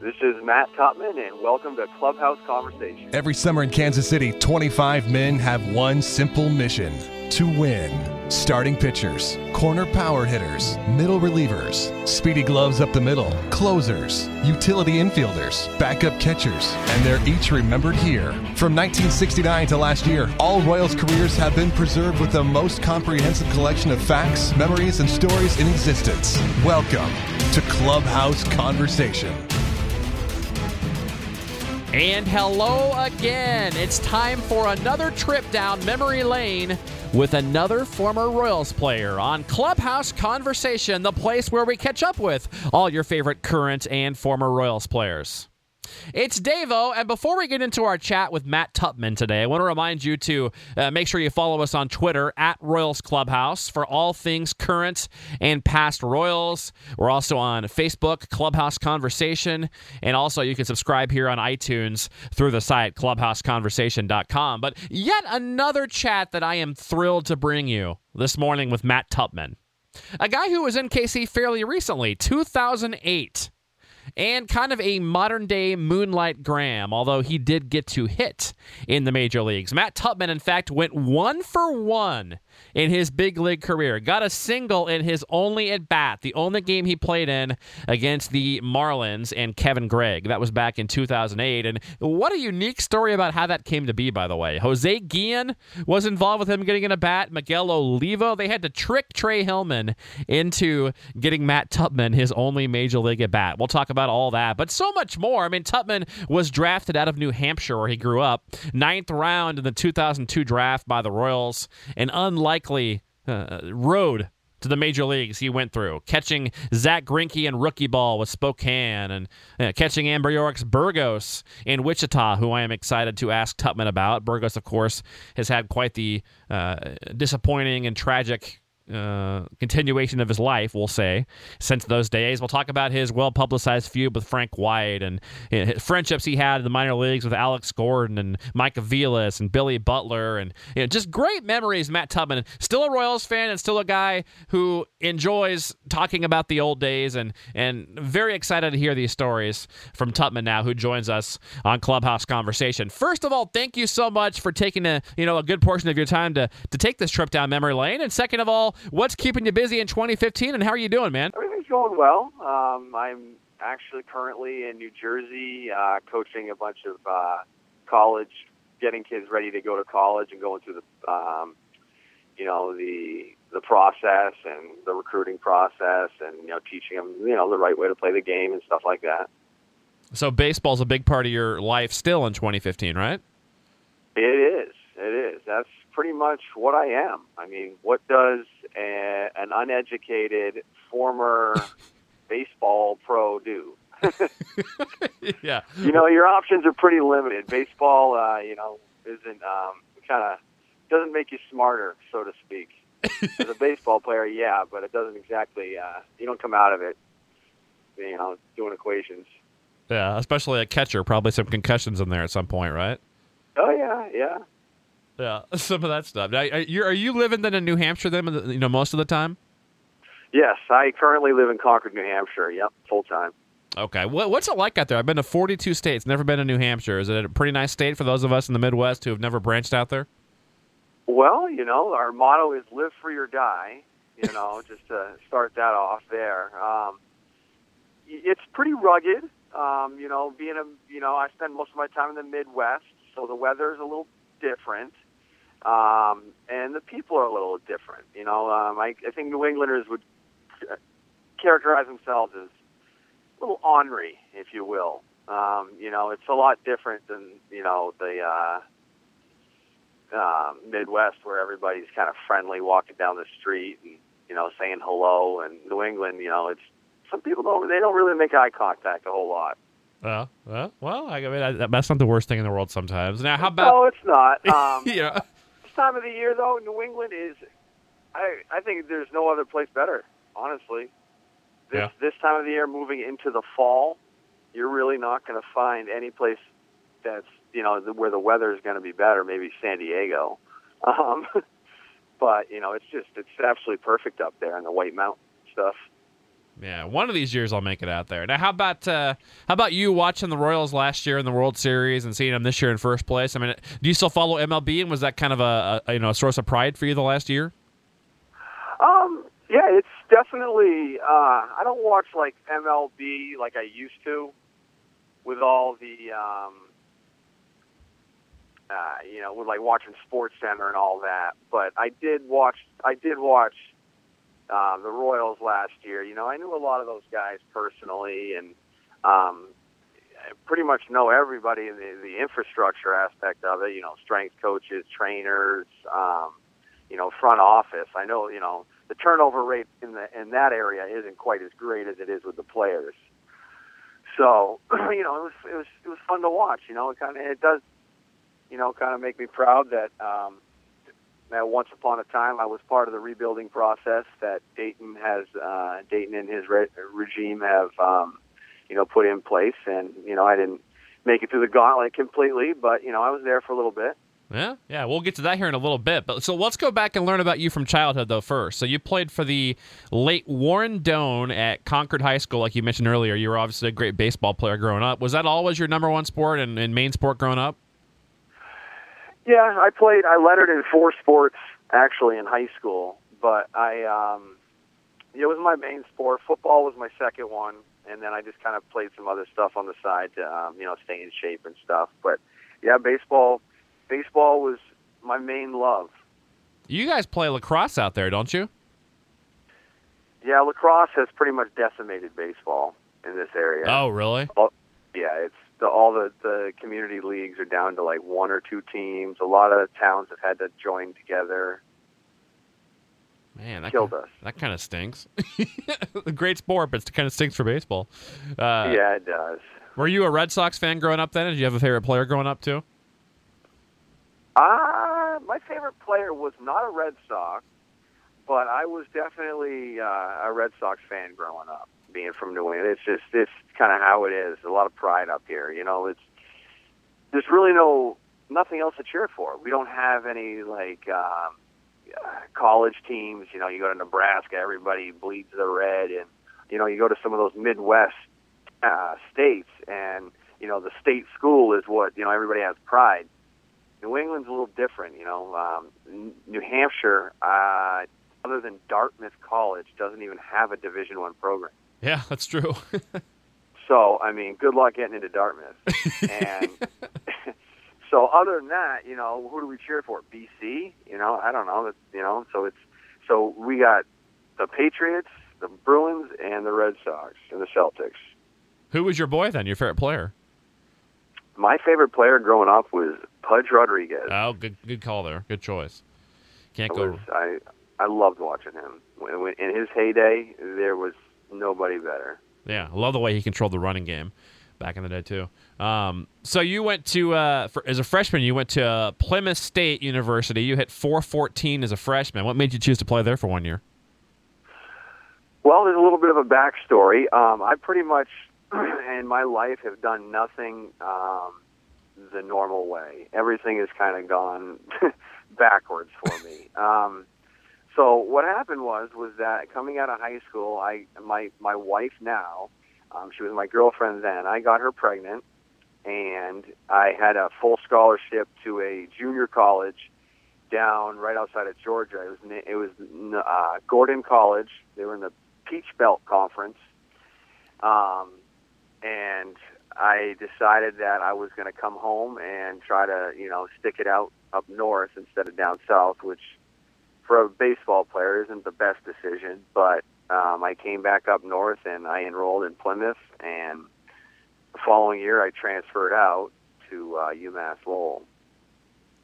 This is Matt Tupman, and welcome to Clubhouse Conversation. Every summer in Kansas City, 25 men have one simple mission to win. Starting pitchers, corner power hitters, middle relievers, speedy gloves up the middle, closers, utility infielders, backup catchers, and they're each remembered here. From 1969 to last year, all Royals careers have been preserved with the most comprehensive collection of facts, memories, and stories in existence. Welcome to Clubhouse Conversation. And hello again. It's time for another trip down memory lane with another former Royals player on Clubhouse Conversation, the place where we catch up with all your favorite current and former Royals players. It's Davo, and before we get into our chat with Matt Tupman today, I want to remind you to uh, make sure you follow us on Twitter at Royals Clubhouse for all things current and past Royals. We're also on Facebook, Clubhouse Conversation, and also you can subscribe here on iTunes through the site clubhouseconversation.com. But yet another chat that I am thrilled to bring you this morning with Matt Tupman, a guy who was in KC fairly recently, 2008 and kind of a modern day Moonlight Graham, although he did get to hit in the major leagues. Matt Tupman, in fact, went one for one in his big league career. Got a single in his only at bat, the only game he played in against the Marlins and Kevin Gregg. That was back in 2008. And what a unique story about how that came to be, by the way. Jose Guillen was involved with him getting in a bat. Miguel Olivo, they had to trick Trey Hillman into getting Matt Tupman his only major league at bat. We'll talk about all that, but so much more. I mean, Tupman was drafted out of New Hampshire, where he grew up, ninth round in the 2002 draft by the Royals, and unlike likely uh, road to the major leagues he went through, catching Zack Greinke in rookie ball with Spokane, and uh, catching Ambiorix Burgos in Wichita, who I am excited to ask Tupman about. Burgos, of course, has had quite the uh, disappointing and tragic uh, continuation of his life, we'll say, since those days. We'll talk about his well publicized feud with Frank White and you know, friendships he had in the minor leagues with Alex Gordon and Mike Aviles and Billy Butler. And you know, just great memories, Matt Tupman. Still a Royals fan and still a guy who enjoys talking about the old days and, and very excited to hear these stories from Tupman now, who joins us on Clubhouse Conversation. First of all, thank you so much for taking a you know a good portion of your time to, to take this trip down memory lane. And second of all, what's keeping you busy in 2015, and how are you doing, man? Everything's going well. Um, I'm actually currently in New Jersey uh, coaching a bunch of uh, college, getting kids ready to go to college and going through the, um, you know, the the process and the recruiting process, and you know, teaching them, you know, the right way to play the game and stuff like that. So baseball's a big part of your life still in 2015, right? It is. It is. That's pretty much what I am. I mean, what does a, an uneducated former baseball pro do? yeah. You know, your options are pretty limited. Baseball, uh, you know, isn't um, kind of doesn't make you smarter, so to speak. As a baseball player, yeah, but it doesn't exactly. Uh, you don't come out of it, you know, doing equations. Yeah, especially a catcher, probably some concussions in there at some point, right? Oh yeah, yeah. Yeah, some of that stuff. Are you, are you living then in New Hampshire then, you know, most of the time? Yes, I currently live in Concord, New Hampshire. Yep, full time. Okay, what, what's it like out there? I've been to 42 states, never been to New Hampshire. Is it a pretty nice state for those of us in the Midwest who have never branched out there? Well, you know, our motto is "Live free or die." You know, just to start that off there. Um, it's pretty rugged. Um, you know, being a you know, I spend most of my time in the Midwest, so the weather is a little different. Um, and the people are a little different. You know, um, I, I think New Englanders would characterize themselves as a little ornery, if you will. Um, you know, it's a lot different than you know the uh, uh, Midwest, where everybody's kind of friendly, walking down the street and you know saying hello. And New England, you know, it's some people don't they don't really make eye contact a whole lot. Well, well, well. I mean, that's not the worst thing in the world. Sometimes. Now, how about? No, it's not. Um, yeah time of the year, though, New England is. I I think there's no other place better. Honestly, this yeah. this time of the year, moving into the fall, you're really not going to find any place that's you know where the weather is going to be better. Maybe San Diego, um, but you know it's just it's absolutely perfect up there in the White Mountain stuff. Yeah, one of these years I'll make it out there. Now, how about uh, how about you watching the Royals last year in the World Series and seeing them this year in first place? I mean, do you still follow MLB, and was that kind of a, a you know a source of pride for you the last year? Um, yeah, it's definitely. Uh, I don't watch like MLB like I used to, with all the um, uh, you know, with like watching Sports Center and all that. But I did watch. I did watch uh, the Royals last year. You know, I knew a lot of those guys personally, and um, I pretty much know everybody in the, the infrastructure aspect of it. You know, strength coaches, trainers, um, you know, front office. I know, you know, the turnover rate in the in that area isn't quite as great as it is with the players. So, you know, it was it was it was fun to watch. You know, it kind of it does, you know, kind of make me proud that um, that once upon a time I was part of the rebuilding process that Dayton has, uh, Dayton and his re- regime have, um, you know, put in place. And, you know, I didn't make it through the gauntlet completely, but, you know, I was there for a little bit. Yeah, yeah, we'll get to that here in a little bit. But so let's go back and learn about you from childhood, though. First, so you played for the late Warren Doan at Concord High School, like you mentioned earlier. You were obviously a great baseball player growing up. Was that always your number one sport and, and main sport growing up? Yeah, I played. I lettered in four sports actually in high school, but I um, it was my main sport. Football was my second one, and then I just kind of played some other stuff on the side to um, you know stay in shape and stuff. But yeah, baseball. Baseball was my main love. You guys play lacrosse out there, don't you? Yeah, lacrosse has pretty much decimated baseball in this area. Oh, really? yeah, it's the, all the the community leagues are down to like one or two teams. A lot of towns have had to join together. Man, that killed kinda, us. That kind of stinks. a great sport, but it kind of stinks for baseball. Uh, yeah, it does. Were you a Red Sox fan growing up? Then, did you have a favorite player growing up too? Uh, my favorite player was not a Red Sox, but I was definitely uh, a Red Sox fan growing up being from New England. It's just it's kind of how it is. A lot of pride up here. You know, it's there's really no nothing else to cheer for. We don't have any like um, college teams. You know, you go to Nebraska, everybody bleeds the red, and you know, you go to some of those Midwest uh, states, and you know, the state school is what you know. Everybody has pride. New England's a little different, you know. Um, New Hampshire, uh, other than Dartmouth College, doesn't even have a Division One program. Yeah, that's true. so, I mean, good luck getting into Dartmouth. and so, other than that, you know, who do we cheer for? BC? You know, I don't know. You know, so it's so we got the Patriots, the Bruins, and the Red Sox and the Celtics. Who was your boy then? Your favorite player? My favorite player growing up was Pudge Rodriguez. Oh, good, good call there. Good choice. Can't go. I I loved watching him. In his heyday, there was nobody better. Yeah, I love the way he controlled the running game back in the day too. Um, so you went to uh, for, as a freshman, you went to uh, Plymouth State University. You hit 414 as a freshman. What made you choose to play there for one year? Well, there's a little bit of a backstory. Um, I pretty much in my life have done nothing um, the normal way. Everything has kind of gone backwards for me. So what happened was was that coming out of high school, I my my wife now, um, she was my girlfriend then. I got her pregnant, and I had a full scholarship to a junior college down right outside of Georgia. It was it was uh, Gordon College. They were in the Peach Belt Conference, um, and I decided that I was going to come home and try to you know stick it out up north instead of down south, which for a baseball player isn't the best decision, but um, I came back up north and I enrolled in Plymouth, and the following year I transferred out to uh, UMass Lowell.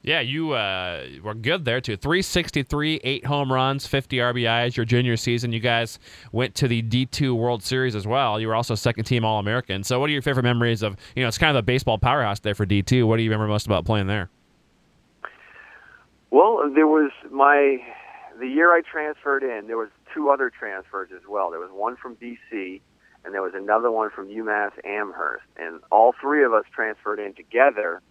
Yeah, you uh, were good there too. 363, eight home runs, 50 RBIs. Your junior season, you guys went to the D2 World Series as well. You were also second team All American. So, what are your favorite memories of? You know, it's kind of a baseball powerhouse there for D2. What do you remember most about playing there? Well, there was my the year I transferred in. There was two other transfers as well. There was one from DC, and there was another one from UMass Amherst, and all three of us transferred in together.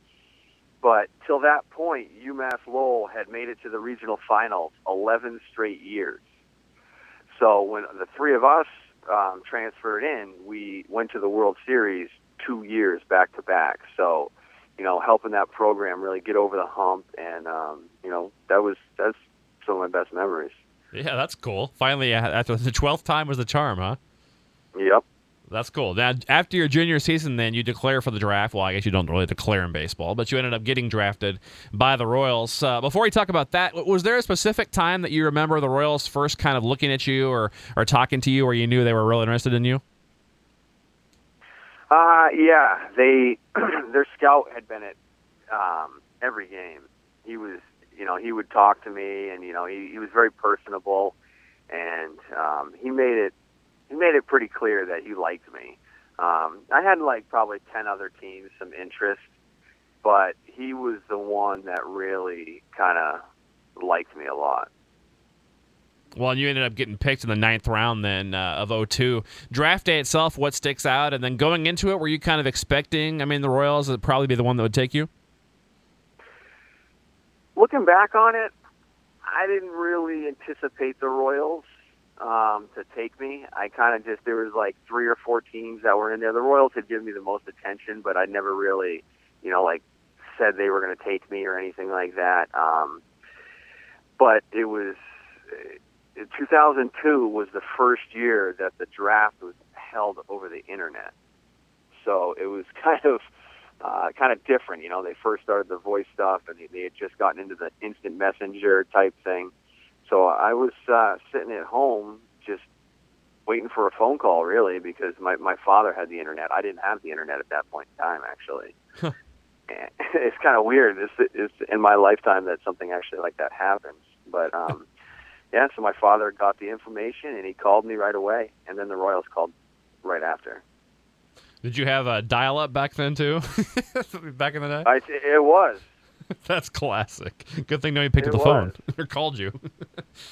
But till that point, UMass Lowell had made it to the regional finals 11 straight years. So when the three of us um, transferred in, we went to the World Series two years back to back. So, you know, helping that program really get over the hump, and um, you know, that was that's some of my best memories. Yeah, that's cool. Finally, after the twelfth time was the charm, huh? Yep. That's cool. Now, after your junior season, then you declare for the draft. Well, I guess you don't really declare in baseball, but you ended up getting drafted by the Royals. Uh, before we talk about that, was there a specific time that you remember the Royals first kind of looking at you or, or talking to you where you knew they were really interested in you? Uh, yeah. They their scout had been at um, every game. He was, you know, he would talk to me, and you know, he, he was very personable, and um, he made it he made it pretty clear that he liked me. Um, I had like probably ten other teams some interest, but he was the one that really kind of liked me a lot. Well, you ended up getting picked in the ninth round then uh, of 02. Draft day itself, what sticks out? And then going into it, were you kind of expecting, I mean, the Royals would probably be the one that would take you? Looking back on it, I didn't really anticipate the Royals um, to take me. I kind of just there was like three or four teams that were in there. The Royals had given me the most attention, but I never really, you know, like said they were going to take me or anything like that. Um, but it was 2002 was the first year that the draft was held over the internet. So it was kind of uh, kind of different. You know, they first started the voice stuff, and they, they had just gotten into the instant messenger type thing. So I was uh, sitting at home just waiting for a phone call, really, because my my father had the internet. I didn't have the internet at that point in time, actually. it's kind of weird. This is in my lifetime that something actually like that happens. But um, yeah, so my father got the information and he called me right away, and then the Royals called right after. Did you have a dial-up back then too? back in the day, I, it was. That's classic. Good thing nobody picked It up the phone or called you.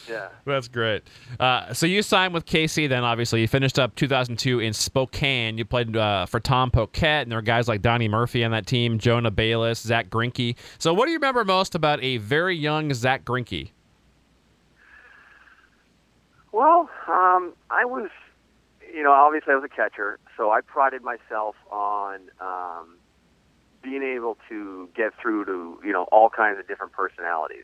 Yeah. That's great. Uh, so you signed with KC then, obviously. You finished up 2002 in Spokane. You played uh, for Tom Poquette, and there were guys like Donnie Murphy on that team, Jonah Bayliss, Zack Greinke. So what do you remember most about a very young Zack Greinke? Well, um, I was, you know, obviously I was a catcher, so I prided myself on um, being able to get through to, you know, all kinds of different personalities.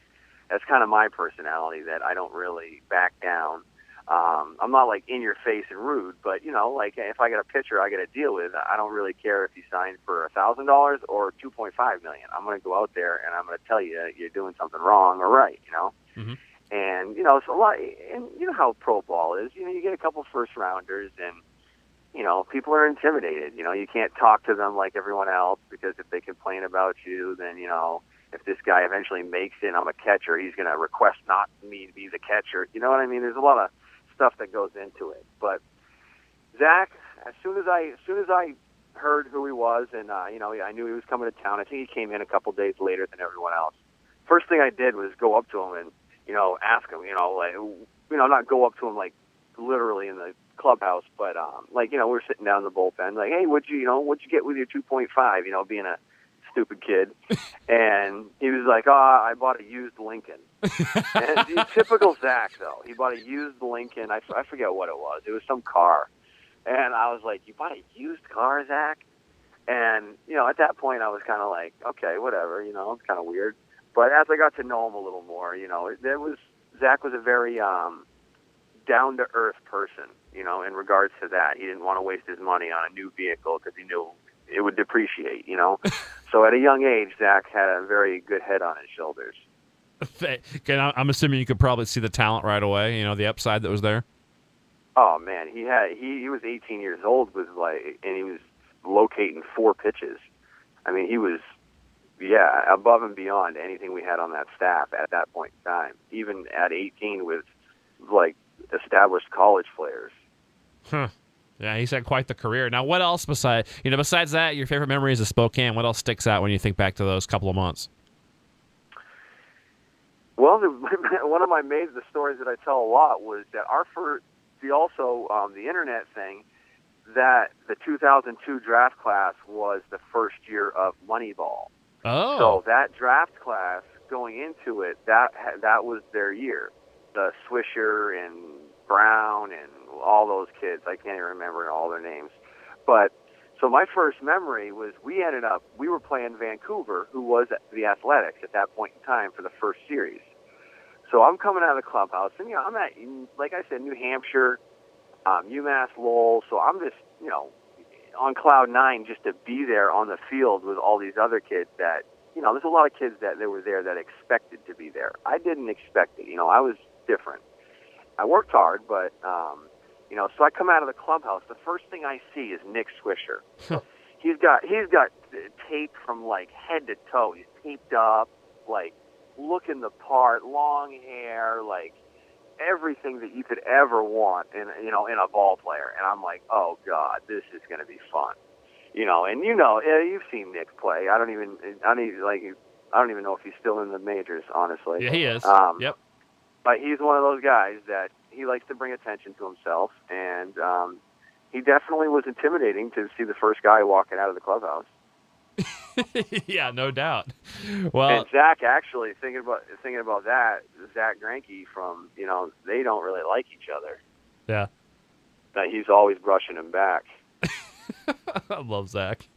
That's kind of my personality that I don't really back down. Um, I'm not like in your face and rude, but you know, like if I got a pitcher I got to deal with, I don't really care if he signed for a thousand dollars or two point five million. I'm going to go out there and I'm going to tell you you're doing something wrong or right. You know. Mhm. And you know, it's a lot. And you know how pro ball is. You know, you get a couple first rounders, and you know, people are intimidated. You know, you can't talk to them like everyone else because if they complain about you, then you know, if this guy eventually makes it, I'm a catcher. He's going to request not me to be the catcher. You know what I mean? There's a lot of stuff that goes into it. But Zach, as soon as I, as soon as I heard who he was, and uh, you know, I knew he was coming to town. I think he came in a couple days later than everyone else. First thing I did was go up to him and you know ask him, you know, like you know, not go up to him like literally in the clubhouse, but um, like you know, we're sitting down in the bullpen, like, hey, what'd you, you know, what'd you get with your 2.5? You know, being a stupid kid, and he was like, oh, I bought a used Lincoln. and he's typical Zach though. He bought a used Lincoln. I, I forget what it was. It was some car, and I was like, you bought a used car, Zach? And you know, at that point, I was kind of like, okay, whatever. You know, it's kind of weird. But as I got to know him a little more, you know, there was Zach was a very um, down to earth person. You know, in regards to that, he didn't want to waste his money on a new vehicle because he knew it would depreciate. You know, so at a young age, Zach had a very good head on his shoulders. Okay, I'm assuming you could probably see the talent right away. You know, the upside that was there. Oh man, he had he he was 18 years old was like, and he was locating four pitches. I mean, he was yeah above and beyond anything we had on that staff at that point in time. Even at 18 with like established college players. Huh. Yeah, he's had quite the career. Now, what else besides you know besides that, your favorite memories of Spokane? What else sticks out when you think back to those couple of months? Well, the, one of my main the stories that I tell a lot was that our first, the also um, the internet thing, that the 2002 draft class was the first year of Moneyball. Oh, So that draft class going into it, that that was their year. The Swisher and Brown and all those kids. I can't even remember all their names. But so my first memory was we ended up we were playing Vancouver, who was the Athletics at that point in time for the first series. So I'm coming out of the clubhouse, and you know I'm at like I said, New Hampshire, um, UMass Lowell. So I'm just you know on cloud nine just to be there on the field with all these other kids that you know there's a lot of kids that, that were there that expected to be there. I didn't expect it. You know I was different. I worked hard, but um, you know, so I come out of the clubhouse. The first thing I see is Nick Swisher. he's got he's got tape from like head to toe. He's taped up, like looking the part, long hair, like everything that you could ever want in you know in a ball player. And I'm like, oh god, this is going to be fun. You know, and you know, you've seen Nick play. I don't even, I don't even like, I don't even know if he's still in the majors, honestly. Yeah, he is. Um, yep. But he's one of those guys that he likes to bring attention to himself, and um, he definitely was intimidating to see the first guy walking out of the clubhouse. yeah, no doubt. Well, and Zach actually thinking about thinking about that. Zack Greinke from you know they don't really like each other. Yeah, that he's always brushing him back. I love Zach.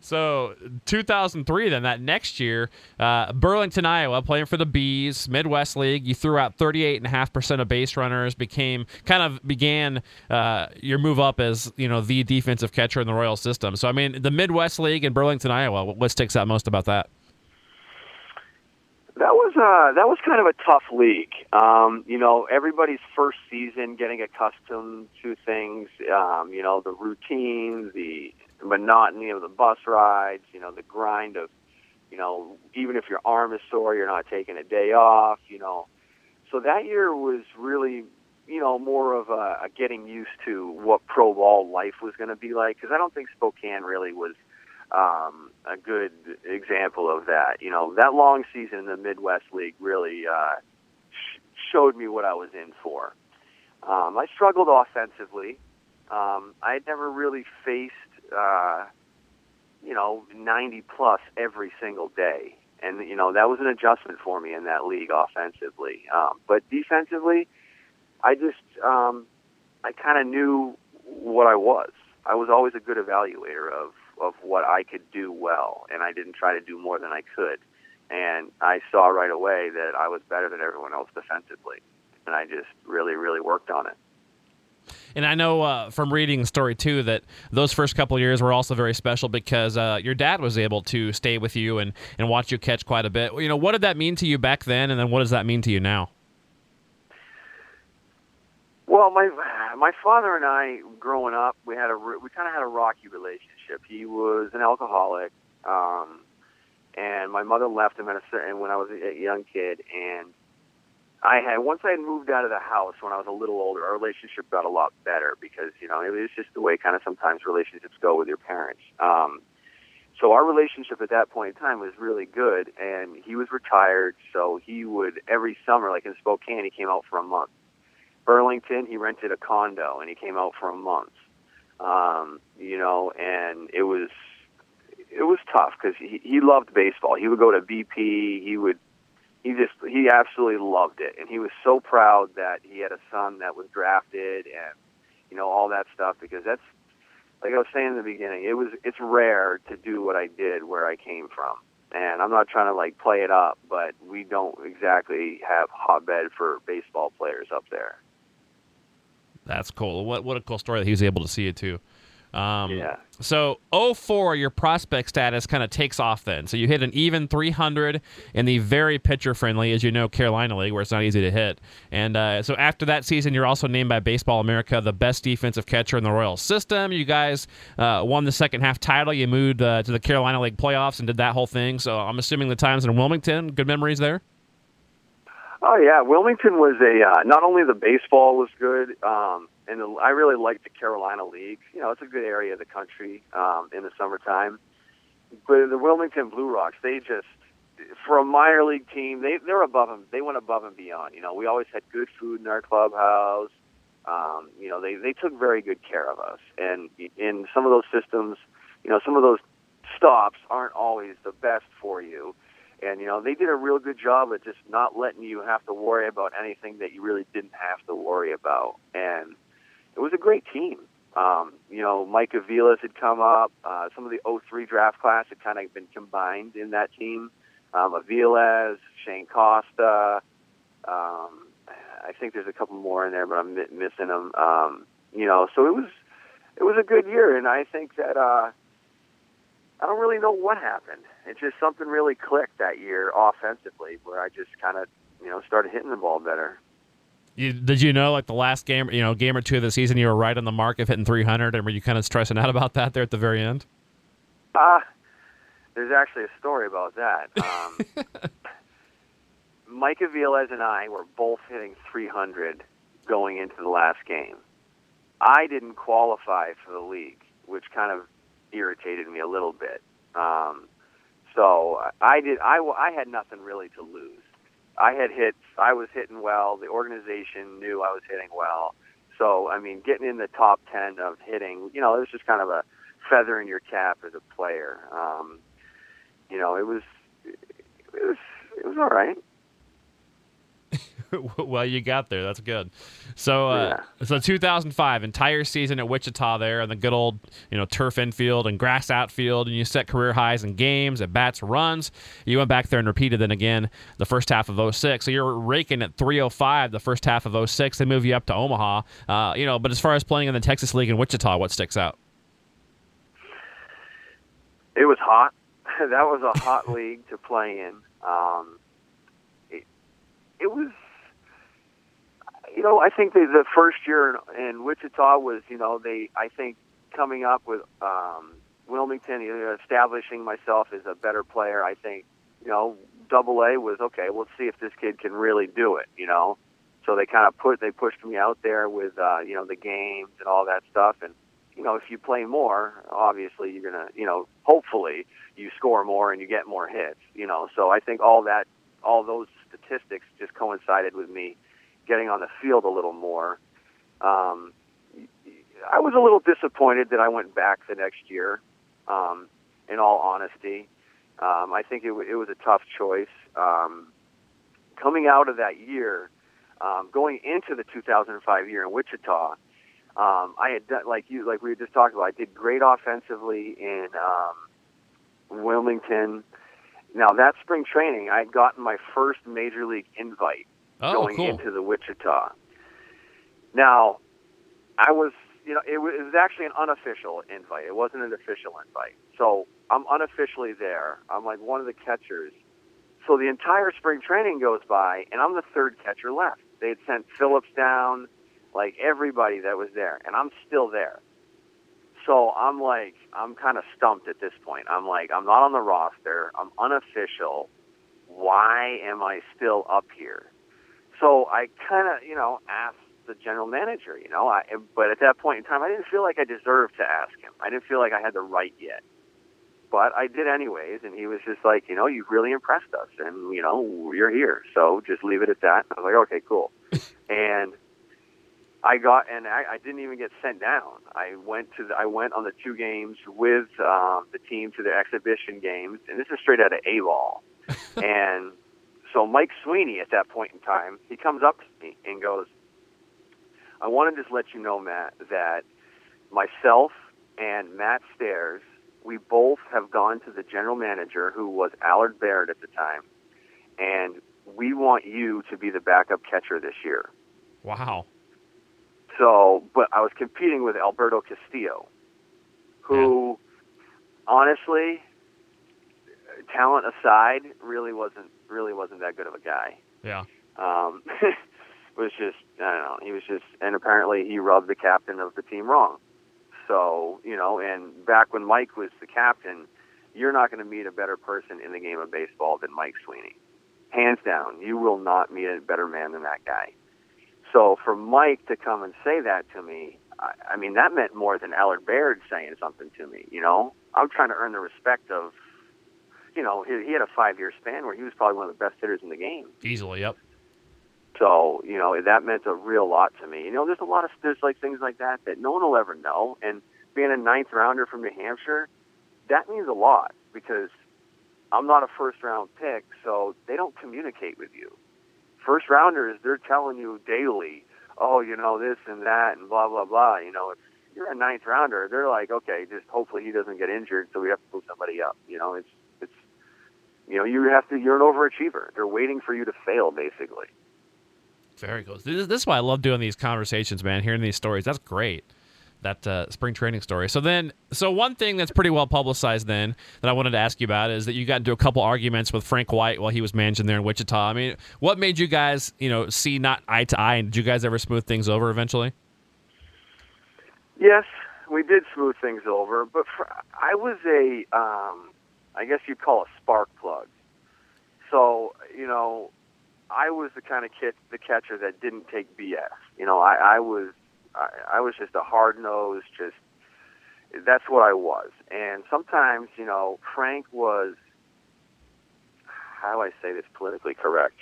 So 2003, then that next year, uh, Burlington, Iowa, playing for the Bees, Midwest League. You threw out 38.5% of base runners. Became kind of began uh, your move up as you know the defensive catcher in the Royal system. So I mean, the Midwest League in Burlington, Iowa. What sticks out most about that? That was uh, that was kind of a tough league. Um, you know, everybody's first season, getting accustomed to things. Um, you know, the routine, the monotony of the bus rides. You know, the grind of, you know, even if your arm is sore, you're not taking a day off. You know, so that year was really, you know, more of a, a getting used to what pro ball life was going to be like. Because I don't think Spokane really was um, a good example of that. You know, that long season in the Midwest League really uh, sh- showed me what I was in for. Um, I struggled offensively. Um, I had never really faced, uh, you know, 90 plus every single day. And, you know, that was an adjustment for me in that league offensively. Um, but defensively, I just, um, I kind of knew what I was. I was always a good evaluator of of what I could do well, and I didn't try to do more than I could. And I saw right away that I was better than everyone else defensively, and I just really, really worked on it. And I know uh, from reading the story too that those first couple years were also very special because uh, your dad was able to stay with you and, and watch you catch quite a bit. You know, what did that mean to you back then, and then what does that mean to you now? Well, my my father and I, growing up, we had a we kind of had a rocky relationship. He was an alcoholic, um, and my mother left him at a certain when I was a young kid. And I had once I had moved out of the house when I was a little older, our relationship got a lot better because you know it was just the way kind of sometimes relationships go with your parents. Um, so our relationship at that point in time was really good, and he was retired, so he would every summer, like in Spokane, he came out for a month Burlington, he rented a condo and he came out for a month. Um, you know, and it was it was tough because he he loved baseball. He would go to BP. He would he just he absolutely loved it, and he was so proud that he had a son that was drafted and you know all that stuff because that's like I was saying in the beginning. It was it's rare to do what I did where I came from. And I'm not trying to like play it up, but we don't exactly have hotbed for baseball players up there. That's cool. What what a cool story that he was able to see it too. Um, yeah. So 04, your prospect status kind of takes off then. So you hit an even 300 in the very pitcher friendly, as you know, Carolina League, where it's not easy to hit. And uh, so after that season, you're also named by Baseball America the best defensive catcher in the Royal system. You guys uh, won the second half title. You moved uh, to the Carolina League playoffs and did that whole thing. So I'm assuming the times in Wilmington, good memories there. Oh yeah, Wilmington was a uh, not only the baseball was good, um, and the, I really liked the Carolina League. You know, it's a good area of the country um, in the summertime. But the Wilmington Blue Rocks, they just for a minor league team, they they're above them. They went above and beyond. You know, we always had good food in our clubhouse. Um, you know, they they took very good care of us, and in some of those systems, you know, some of those stops aren't always the best for you and you know they did a real good job of just not letting you have to worry about anything that you really didn't have to worry about and it was a great team. Um, you know, Mike Aviles had come up. Uh, some of the 03 draft class had kind of been combined in that team. Um, Aviles, Shane Costa. Um, I think there's a couple more in there, but I'm missing them. Um, you know, so it was it was a good year, and I think that uh, I don't really know what happened. It just something really clicked that year offensively, where I just kind of you know started hitting the ball better. You, did you know like the last game, you know, game or two of the season, you were right on the mark of hitting 300, and were you kind of stressing out about that there at the very end? Uh, there's actually a story about that. Um, Mike Aviles and I were both hitting 300 going into the last game. I didn't qualify for the league, which kind of irritated me a little bit. Um, so I did. I, I had nothing really to lose. I had hit. I was hitting well. The organization knew I was hitting well. So I mean, getting in the top ten of hitting, you know, it was just kind of a feather in your cap as a player. Um, you know, it was. It was. It was all right. well, you got there. That's good. So, uh, yeah. so 2005, entire season at Wichita there, and the good old you know turf infield and grass outfield, and you set career highs in games, at bats, runs. You went back there and repeated then again the first half of 06. So you're raking at 305 the first half of 06. They move you up to Omaha. Uh, you know, but as far as playing in the Texas League in Wichita, what sticks out? It was hot. that was a hot league to play in. Um, it, it was you know, I think the, the first year in, in Wichita was, you know, they, I think, coming up with um, Wilmington, you know, establishing myself as a better player. I think, you know, Double A was okay. Let's see if this kid can really do it. You know, so they kind of put they pushed me out there with, uh, you know, the games and all that stuff. And you know, if you play more, obviously you're gonna, you know, hopefully you score more and you get more hits. You know, so I think all that, all those statistics just coincided with me getting on the field a little more. Um, I was a little disappointed that I went back the next year. Um, in all honesty, um, I think it, w- it was a tough choice. Um, coming out of that year, um, going into the 2005 year in Wichita, um, I had done like you, like we were just talking about. I did great offensively in um, Wilmington. Now that spring training, I had gotten my first major league invite oh, going cool. into the Wichita. Now, I was, you know, it was, it was actually an unofficial invite. It wasn't an official invite. So I'm unofficially there. I'm like one of the catchers. So the entire spring training goes by, and I'm the third catcher left. They had sent Phillips down, like everybody that was there, and I'm still there. So I'm like, I'm kind of stumped at this point. I'm like, I'm not on the roster. I'm unofficial. Why am I still up here? So I kind of, you know, asked the general manager, you know, I, but at that point in time, I didn't feel like I deserved to ask him. I didn't feel like I had the right yet. But I did anyways, and he was just like, you know, you've really impressed us, and you know, you're here, so just leave it at that. I was like, okay, cool. and I got, and I, I didn't even get sent down. I went to, the, I went on the two games with um, the team to the exhibition games, and this is straight out of A ball. and so Mike Sweeney at that point in time, he comes up to me and goes, I want to just let you know, Matt, that myself and Matt Stairs, we both have gone to the general manager, who was Allard Baird at the time, and we want you to be the backup catcher this year. Wow. So, but I was competing with Alberto Castillo, who, yeah. honestly, talent aside, really wasn't really wasn't that good of a guy. Yeah. Um, was just I don't know. He was just, and apparently he rubbed the captain of the team wrong. So you know, and back when Mike was the captain, you're not going to meet a better person in the game of baseball than Mike Sweeney, hands down. You will not meet a better man than that guy. So for Mike to come and say that to me, I, I mean that meant more than Allard Baird saying something to me. You know, I'm trying to earn the respect of you know, he, he had a five year span where he was probably one of the best hitters in the game. Easily, yep. So, you know, that meant a real lot to me. You know, there's a lot of there's like things like that that no one will ever know. And being a ninth rounder from New Hampshire, that means a lot because I'm not a first round pick, so they don't communicate with you. First rounders, they're telling you daily, oh, you know, this and that and blah blah blah. You know, if you're a ninth rounder, they're like, okay, just hopefully he doesn't get injured, so we have to move somebody up. You know, it's it's you know, you have to. You're an overachiever. They're waiting for you to fail, basically. Very cool. This, this is why I love doing these conversations, man. Hearing these stories, that's great. That uh, spring training story. So then, so one thing that's pretty well publicized then that I wanted to ask you about is that you got into a couple arguments with Frank White while he was managing there in Wichita. I mean, what made you guys, you know, see not eye to eye, and did you guys ever smooth things over eventually? Yes, we did smooth things over, but for, I was a, um, I guess you'd call a spark plug. So you know, I was the kind of kid, the catcher that didn't take BS. You know, I, I was, I, I was just a hard nosed, just that's what I was. And sometimes, you know, Frank was, how do I say this politically correct?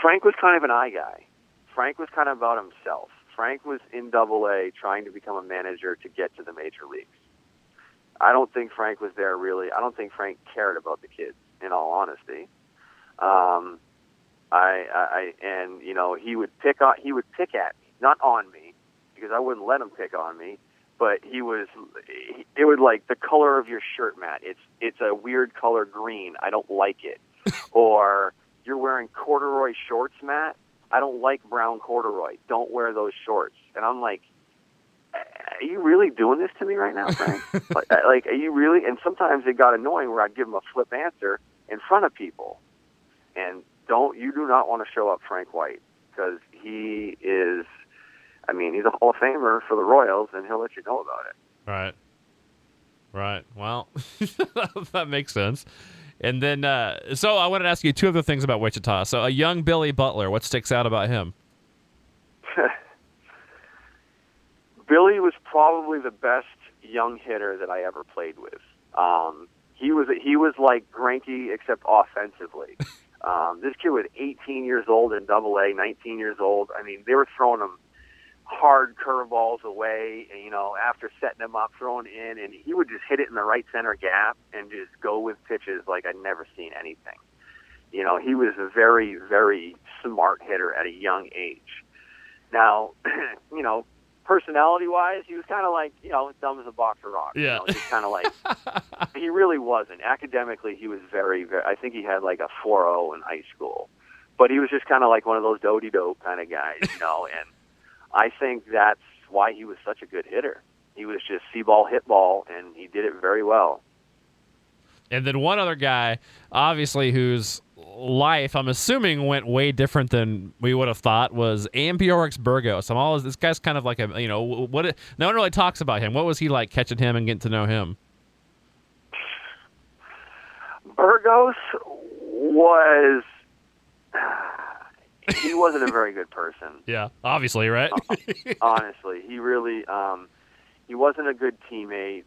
Frank was kind of an eye guy. Frank was kind of about himself. Frank was in Double A trying to become a manager to get to the major leagues. I don't think Frank was there really. I don't think Frank cared about the kids. In all honesty, um, I, I and you know he would pick on he would pick at me, not on me, because I wouldn't let him pick on me. But he was, it was like the color of your shirt, Matt. It's it's a weird color green. I don't like it. or you're wearing corduroy shorts, Matt. I don't like brown corduroy. Don't wear those shorts. And I'm like, are you really doing this to me right now, Frank? like, like, are you really? And sometimes it got annoying where I'd give him a flip answer in front of people. And don't you do not want to show up Frank White because he is. I mean, he's a Hall of Famer for the Royals, and he'll let you know about it. Right. Right. Well, that makes sense. And then, uh, so I wanted to ask you two other things about Wichita. So, a young Billy Butler, what sticks out about him? Billy was probably the best young hitter that I ever played with. Um, he was he was like Greinke except offensively. Um, this kid was 18 years old in Double A, 19 years old. I mean, they were throwing him hard curveballs away, and, you know, after setting him up, throwing in, and he would just hit it in the right center gap and just go with pitches like I'd never seen anything. You know, he was a very, very smart hitter at a young age. Now, you know, personality wise, he was kind of like you know dumb as a box of rocks. Yeah, you know, just kind of like he really wasn't. Academically, he was very, very. I think he had like a 4.0 in high school, but he was just kind of like one of those doty dope kind of guys, you know. and I think that's why he was such a good hitter. He was just see ball, hit ball, and he did it very well. And then one other guy, obviously, whose life I'm assuming went way different than we would have thought, was Ambiorix Burgos. I'm always this guy's kind of like a you know what no one really talks about him. What was he like catching him and getting to know him? Burgos was he wasn't a very good person. Yeah, obviously, right? Honestly, he really um, he wasn't a good teammate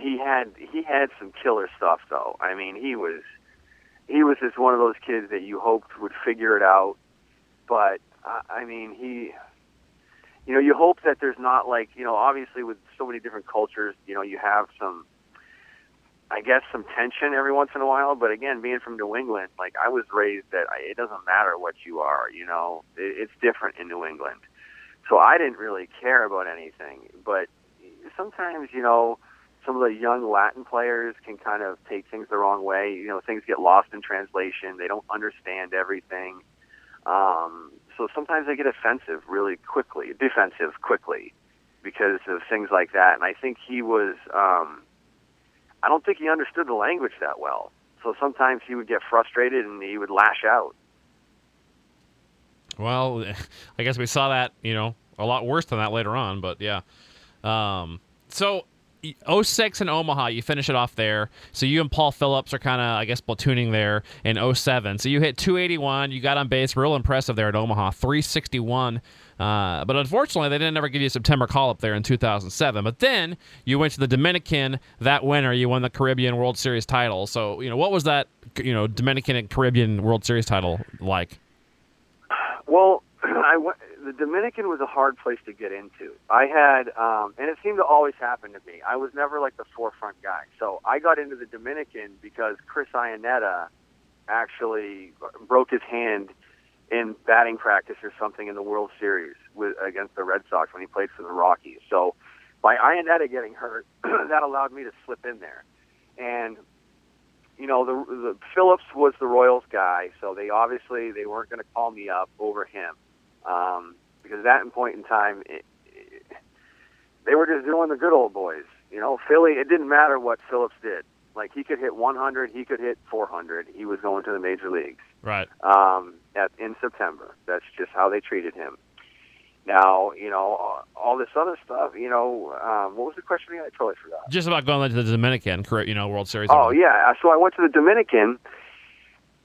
he had he had some killer stuff though. I mean, he was he was just one of those kids that you hoped would figure it out. But I mean, he you know, you hope that there's not like, you know, obviously with so many different cultures, you know, you have some I guess some tension every once in a while, but again, being from New England, like I was raised that I, it doesn't matter what you are, you know, it, it's different in New England. So I didn't really care about anything, but sometimes, you know, some of the young Latin players can kind of take things the wrong way. You know, things get lost in translation. They don't understand everything. Um, so sometimes they get offensive really quickly, defensive quickly, because of things like that. And I think he was, um, I don't think he understood the language that well. So sometimes he would get frustrated and he would lash out. Well, I guess we saw that, you know, a lot worse than that later on, but yeah. Um, so 06 in Omaha, you finish it off there. So you and Paul Phillips are kind of, I guess, platooning there in 07. So you hit 281. You got on base, real impressive there at Omaha, 361. Uh, but unfortunately, they didn't ever give you a September call up there in 2007. But then you went to the Dominican that winter. You won the Caribbean World Series title. So you know what was that? You know, Dominican and Caribbean World Series title like? Well, I went the Dominican was a hard place to get into. I had, um, and it seemed to always happen to me. I was never like the forefront guy. So I got into the Dominican because Chris Iannetta actually broke his hand in batting practice or something in the World Series with against the Red Sox when he played for the Rockies. So by Iannetta getting hurt, that allowed me to slip in there. And you know, the, the Phillips was the Royals guy, so they obviously they weren't going to call me up over him um, because at that point in time, it, it, they were just doing the good old boys. You know, Philly. It didn't matter what Phillips did. Like he could hit 100, he could hit 400. He was going to the major leagues. Right. Um, at in September. That's just how they treated him. Now, you know, all this other stuff, you know, um, what was the question again? I totally forgot. Just about going to the Dominican, correct? You know, World Series. Oh, yeah. So I went to the Dominican,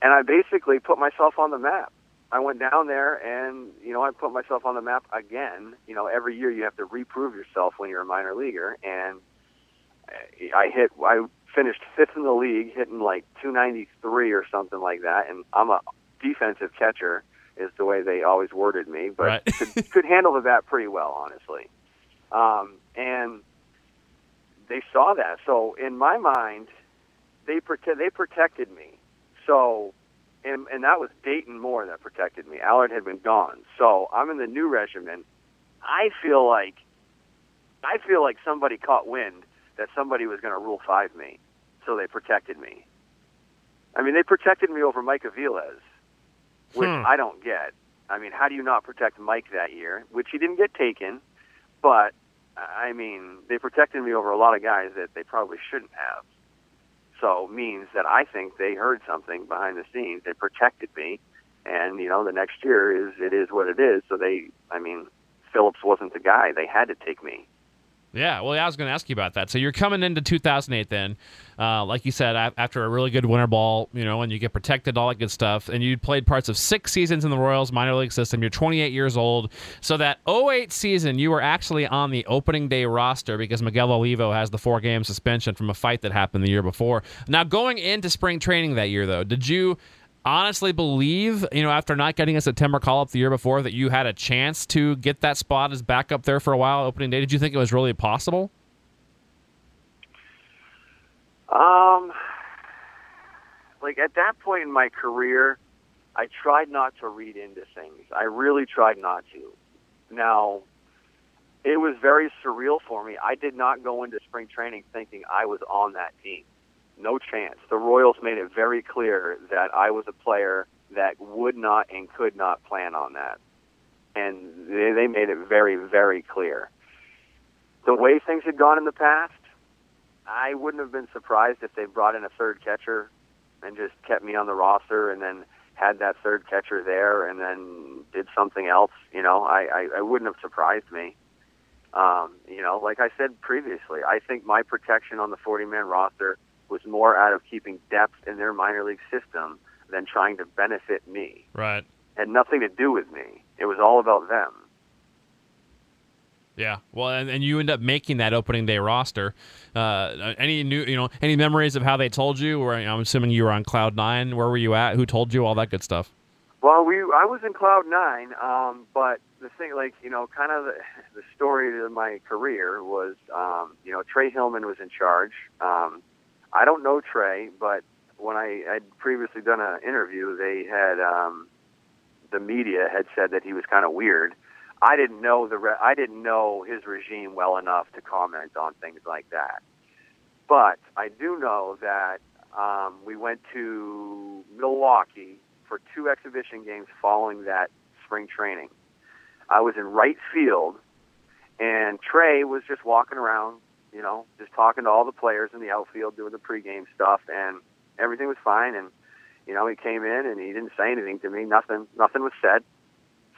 and I basically put myself on the map. I went down there, and, you know, I put myself on the map again. You know, every year you have to reprove yourself when you're a minor leaguer, and I hit, I finished fifth in the league, hitting like 293 or something like that, and I'm a defensive catcher is the way they always worded me, but right. could, could handle the bat pretty well, honestly. Um, and they saw that. So in my mind, they prote- they protected me. So, and and that was Dayton Moore that protected me. Allard had been gone. So I'm in the new regimen. I feel like I feel like somebody caught wind that somebody was going to rule five me, so they protected me. I mean, they protected me over Mike Aviles which Hmm. I don't get. I mean, how do you not protect Mike that year? Which he didn't get taken, but I mean, they protected me over a lot of guys that they probably shouldn't have. So means that I think they heard something behind the scenes. They protected me, and you know, the next year is it is what it is. So they, I mean, Phillips wasn't the guy. They had to take me. Yeah, well, I was going to ask you about that. So you're coming into 2008 then, uh, like you said, after a really good winter ball, you know, and you get protected, all that good stuff, and you played parts of six seasons in the Royals minor league system. You're 28 years old. So that 08 season, you were actually on the opening day roster because Miguel Olivo has the four game suspension from a fight that happened the year before. Now, going into spring training that year, though, did you honestly believe, you know, after not getting a September call up the year before, that you had a chance to get that spot as backup there for a while opening day? Did you think it was really possible? Um, like at that point in my career, I tried not to read into things. I really tried not to. Now, it was very surreal for me. I did not go into spring training thinking I was on that team. No chance. The Royals made it very clear that I was a player that would not and could not plan on that. And they, they made it very, very clear. The way things had gone in the past, I wouldn't have been surprised if they brought in a third catcher and just kept me on the roster and then had that third catcher there and then did something else. You know, I, I, I wouldn't have surprised me. Um, you know, like I said previously, I think my protection on the 40 man roster was more out of keeping depth in their minor league system than trying to benefit me. Right. Had nothing to do with me. It was all about them. Yeah. Well, and, and you end up making that opening day roster. Uh, any new, you know, any memories of how they told you? Or I'm assuming you were on cloud nine. Where were you at? Who told you all that good stuff? Well, we I was in cloud nine, um, but the thing, like you know, kind of the, the story of my career was, um, you know, Trey Hillman was in charge. Um, I don't know Trey, but when I had previously done an interview, they had um, the media had said that he was kind of weird. I didn't know the re- I didn't know his regime well enough to comment on things like that. But I do know that um, we went to Milwaukee for two exhibition games following that spring training. I was in right field, and Trey was just walking around, you know, just talking to all the players in the outfield, doing the pregame stuff, and everything was fine. And you know, he came in and he didn't say anything to me. Nothing, nothing was said.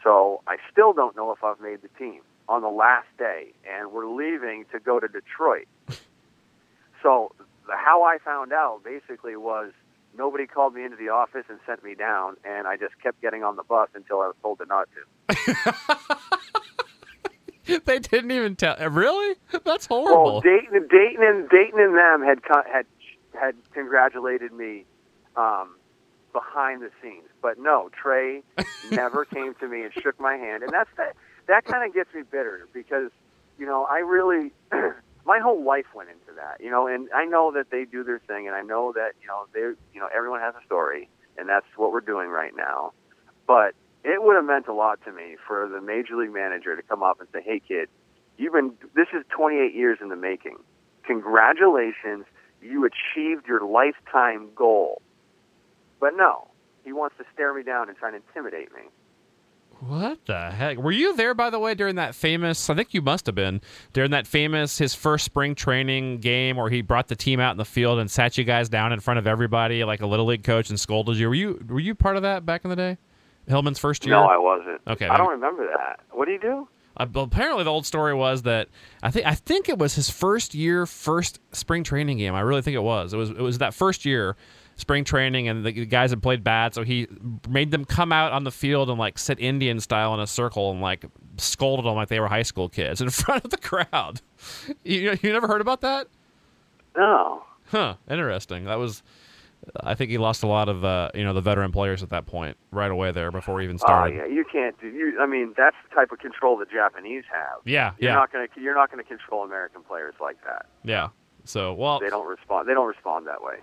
So I still don't know if I've made the team on the last day, and we're leaving to go to Detroit. so the, how I found out basically was nobody called me into the office and sent me down, and I just kept getting on the bus until I was told to not to. they didn't even tell. Really? That's Well, horrible. Dayton, Dayton, and Dayton and them had had had congratulated me um, behind the scenes, but no, Trey never came to me and shook my hand, and that's that. That kind of gets me bitter because you know I really my whole life went into that, you know, and I know that they do their thing, and I know that you know they you know everyone has a story, and that's what we're doing right now, but it would have meant a lot to me for the major league manager to come up and say, "Hey, kid, you've been this is 28 years in the making. Congratulations, you achieved your lifetime goal." But no, he wants to stare me down and try and intimidate me. What the heck? Were you there, by the way, during that famous? I think you must have been during that famous his first spring training game where he brought the team out in the field and sat you guys down in front of everybody like a little league coach and scolded you. Were you were you part of that back in the day? Hillman's first year. No, I wasn't. Okay, I don't remember that. What do you do? Uh, apparently, the old story was that I think I think it was his first year, first spring training game. I really think it was. It was it was that first year spring training, and the guys had played bad, so he made them come out on the field and like sit Indian style in a circle and like scolded them like they were high school kids in front of the crowd. You you never heard about that? No. Huh. Interesting. That was. I think he lost a lot of uh, you know the veteran players at that point right away there before he even started. Oh yeah, you can't do. You, I mean, that's the type of control the Japanese have. Yeah, You're yeah, not gonna. You're not gonna control American players like that. yeah. So well, They don't respond. They don't respond that way.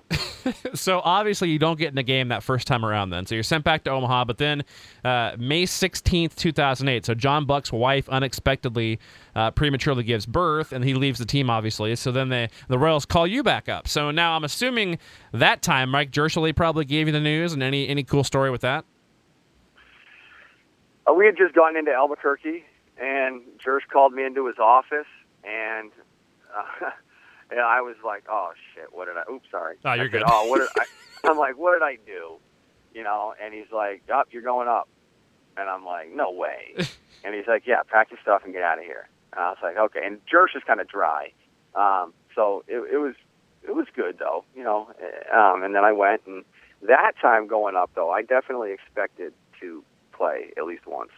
so obviously you don't get in the game that first time around then so you're sent back to omaha but then uh, may 16th 2008 so john buck's wife unexpectedly uh, prematurely gives birth and he leaves the team obviously so then they, the royals call you back up so now i'm assuming that time mike Jirschele probably gave you the news and any any cool story with that Uh, we had just gone into Albuquerque, and Jersh called me into his office, and and I was like, "Oh shit, what did I? Oops, sorry." Oh, you're I said, good. oh, what did I? I'm like, "What did I do?" You know, and he's like, "Up, you're going up," and I'm like, "No way." and he's like, "Yeah, pack your stuff and get out of here." And I was like, "Okay." And Jersh is kind of dry, um, so it, it was it was good though, you know. Um, and then I went, and that time going up though, I definitely expected to play at least once.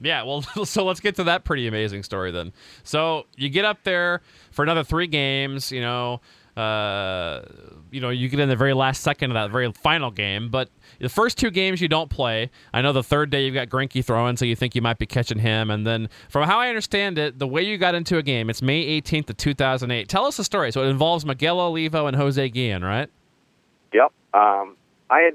Yeah, well, so let's get to that pretty amazing story then. So you get up there for another three games. You know, uh, you know, you get in the very last second of that very final game. But the first two games you don't play. I know the third day you've got Greinke throwing, so you think you might be catching him. And then, from how I understand it, the way you got into a game, it's May 18th of 2008. Tell us the story. So it involves Miguel Olivo and Jose Guillen, right? Yep. Um, I had,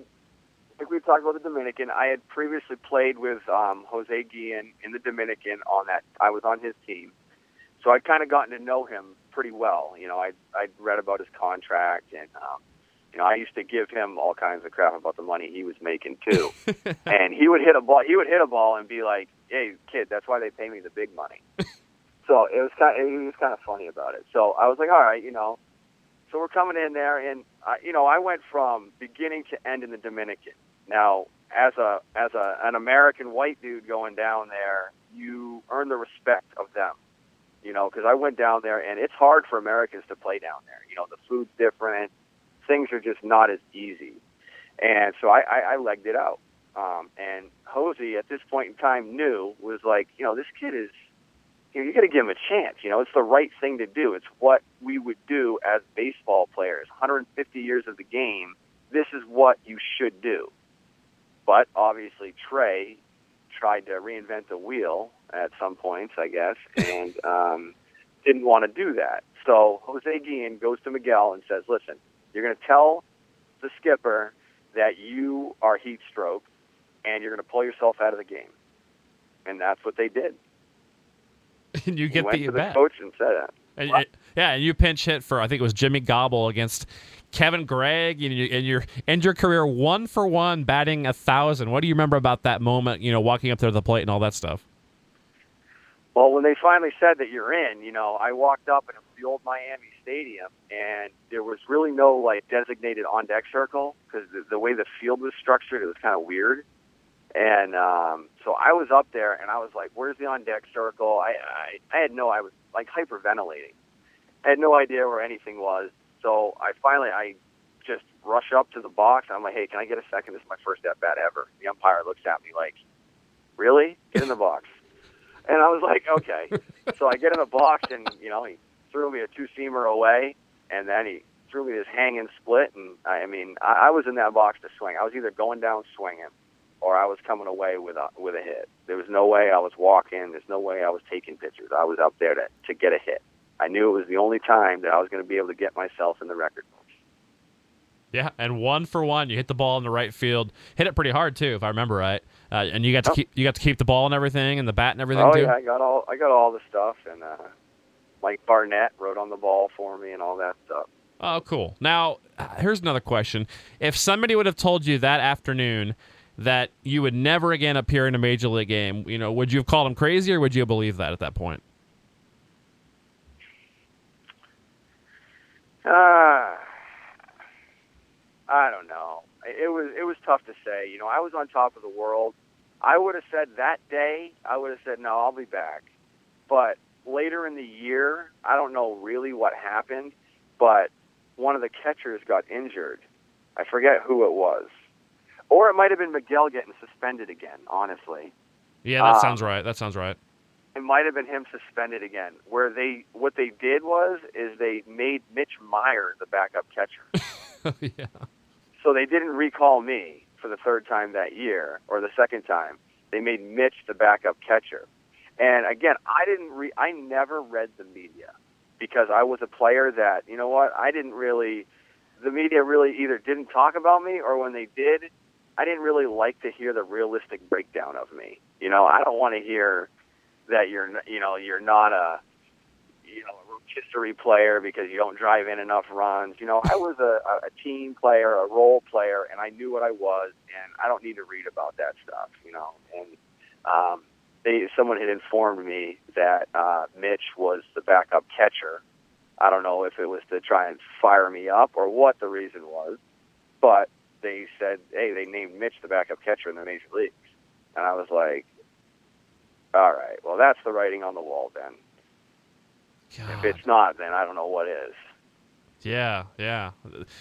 like we talked about the Dominican, I had previously played with um, Jose Guillen in the Dominican on that. I was on his team. So I'd kind of gotten to know him pretty well. You know, I'd, I'd read about his contract and, um, you know, I used to give him all kinds of crap about the money he was making too. and he would hit a ball, he would hit a ball and be like, hey, kid, that's why they pay me the big money. so it was kind of, he was kind of funny about it. So I was like, all right, you know, so we're coming in there, and I, you know, I went from beginning to end in the Dominican. Now, as a as a an American white dude going down there, you earn the respect of them. You know, because I went down there, and it's hard for Americans to play down there. You know, the food's different, things are just not as easy, and so I, I, I legged it out. Um, and Jose, at this point in time, knew was like, you know, this kid is you, know, you got to give him a chance. You know, it's the right thing to do. It's what we would do as baseball players. 150 years of the game. This is what you should do. But obviously, Trey tried to reinvent the wheel at some points, I guess, and um, didn't want to do that. So Jose Guillen goes to Miguel and says, "Listen, you're going to tell the skipper that you are heat stroke, and you're going to pull yourself out of the game." And that's what they did and you get the the coach and said that. And, and- yeah, and you pinch hit for I think it was Jimmy Gobble against Kevin Gregg, and you and your end your career one for one, batting a thousand. What do you remember about that moment? You know, walking up there to the plate and all that stuff. Well, when they finally said that you're in, you know, I walked up and it was the old Miami Stadium, and there was really no like designated on deck circle because the, the way the field was structured, it was kind of weird. And um, so I was up there, and I was like, "Where's the on deck circle?" I, I I had no, I was like hyperventilating. I had no idea where anything was. So I finally, I just rush up to the box. And I'm like, "Hey, can I get a second? This is my first at bat ever." The umpire looks at me like, "Really? Get in the box." And I was like, "Okay." so I get in the box, and you know, he threw me a two seamer away, and then he threw me this hanging split. And I, I mean, I, I was in that box to swing. I was either going down swinging, or I was coming away with a with a hit. There was no way I was walking. There's no way I was taking pictures. I was out there to to get a hit. I knew it was the only time that I was going to be able to get myself in the record books. Yeah, and one for one, you hit the ball in the right field. Hit it pretty hard too, if I remember right. Uh, and you got to Oh. keep you got to keep the ball and everything, and the bat and everything Oh too. yeah, I got all I got all the stuff, and uh, Mike Barnett wrote on the ball for me and all that stuff. Oh, cool. Now, uh, here's another question: If somebody would have told you that afternoon that you would never again appear in a major league game, you know, would you have called him crazy, or would you believe that at that point? Uh, I don't know. It was it was tough to say. You know, I was on top of the world. I would have said that day. I would have said no, I'll be back. But later in the year, I don't know really what happened, but one of the catchers got injured. I forget who it was, or it might have been Miguel getting suspended again. Honestly, Yeah, that Um, sounds right. That sounds right. it might have been him suspended again. Where they what they did was is they made Mitch Maier the backup catcher. yeah. So they didn't recall me for the third time that year or the second time. They made Mitch the backup catcher. And again, I didn't re- I never read the media because I was a player that, you know what, I didn't really the media really either didn't talk about me or when they did, I didn't really like to hear the realistic breakdown of me. You know, I don't want to hear that you're you know, you're not a you know, a rotisserie player because you don't drive in enough runs. You know, I was a, a team player, a role player, and I knew what I was, and I don't need to read about that stuff. You know, and um, they someone had informed me that uh, Mitch was the backup catcher. I don't know if it was to try and fire me up or what the reason was, but they said, hey, they named Mitch the backup catcher in the major leagues, and I was like, all right, well, that's the writing on the wall then. If it's not, then I don't know what is. Yeah, yeah.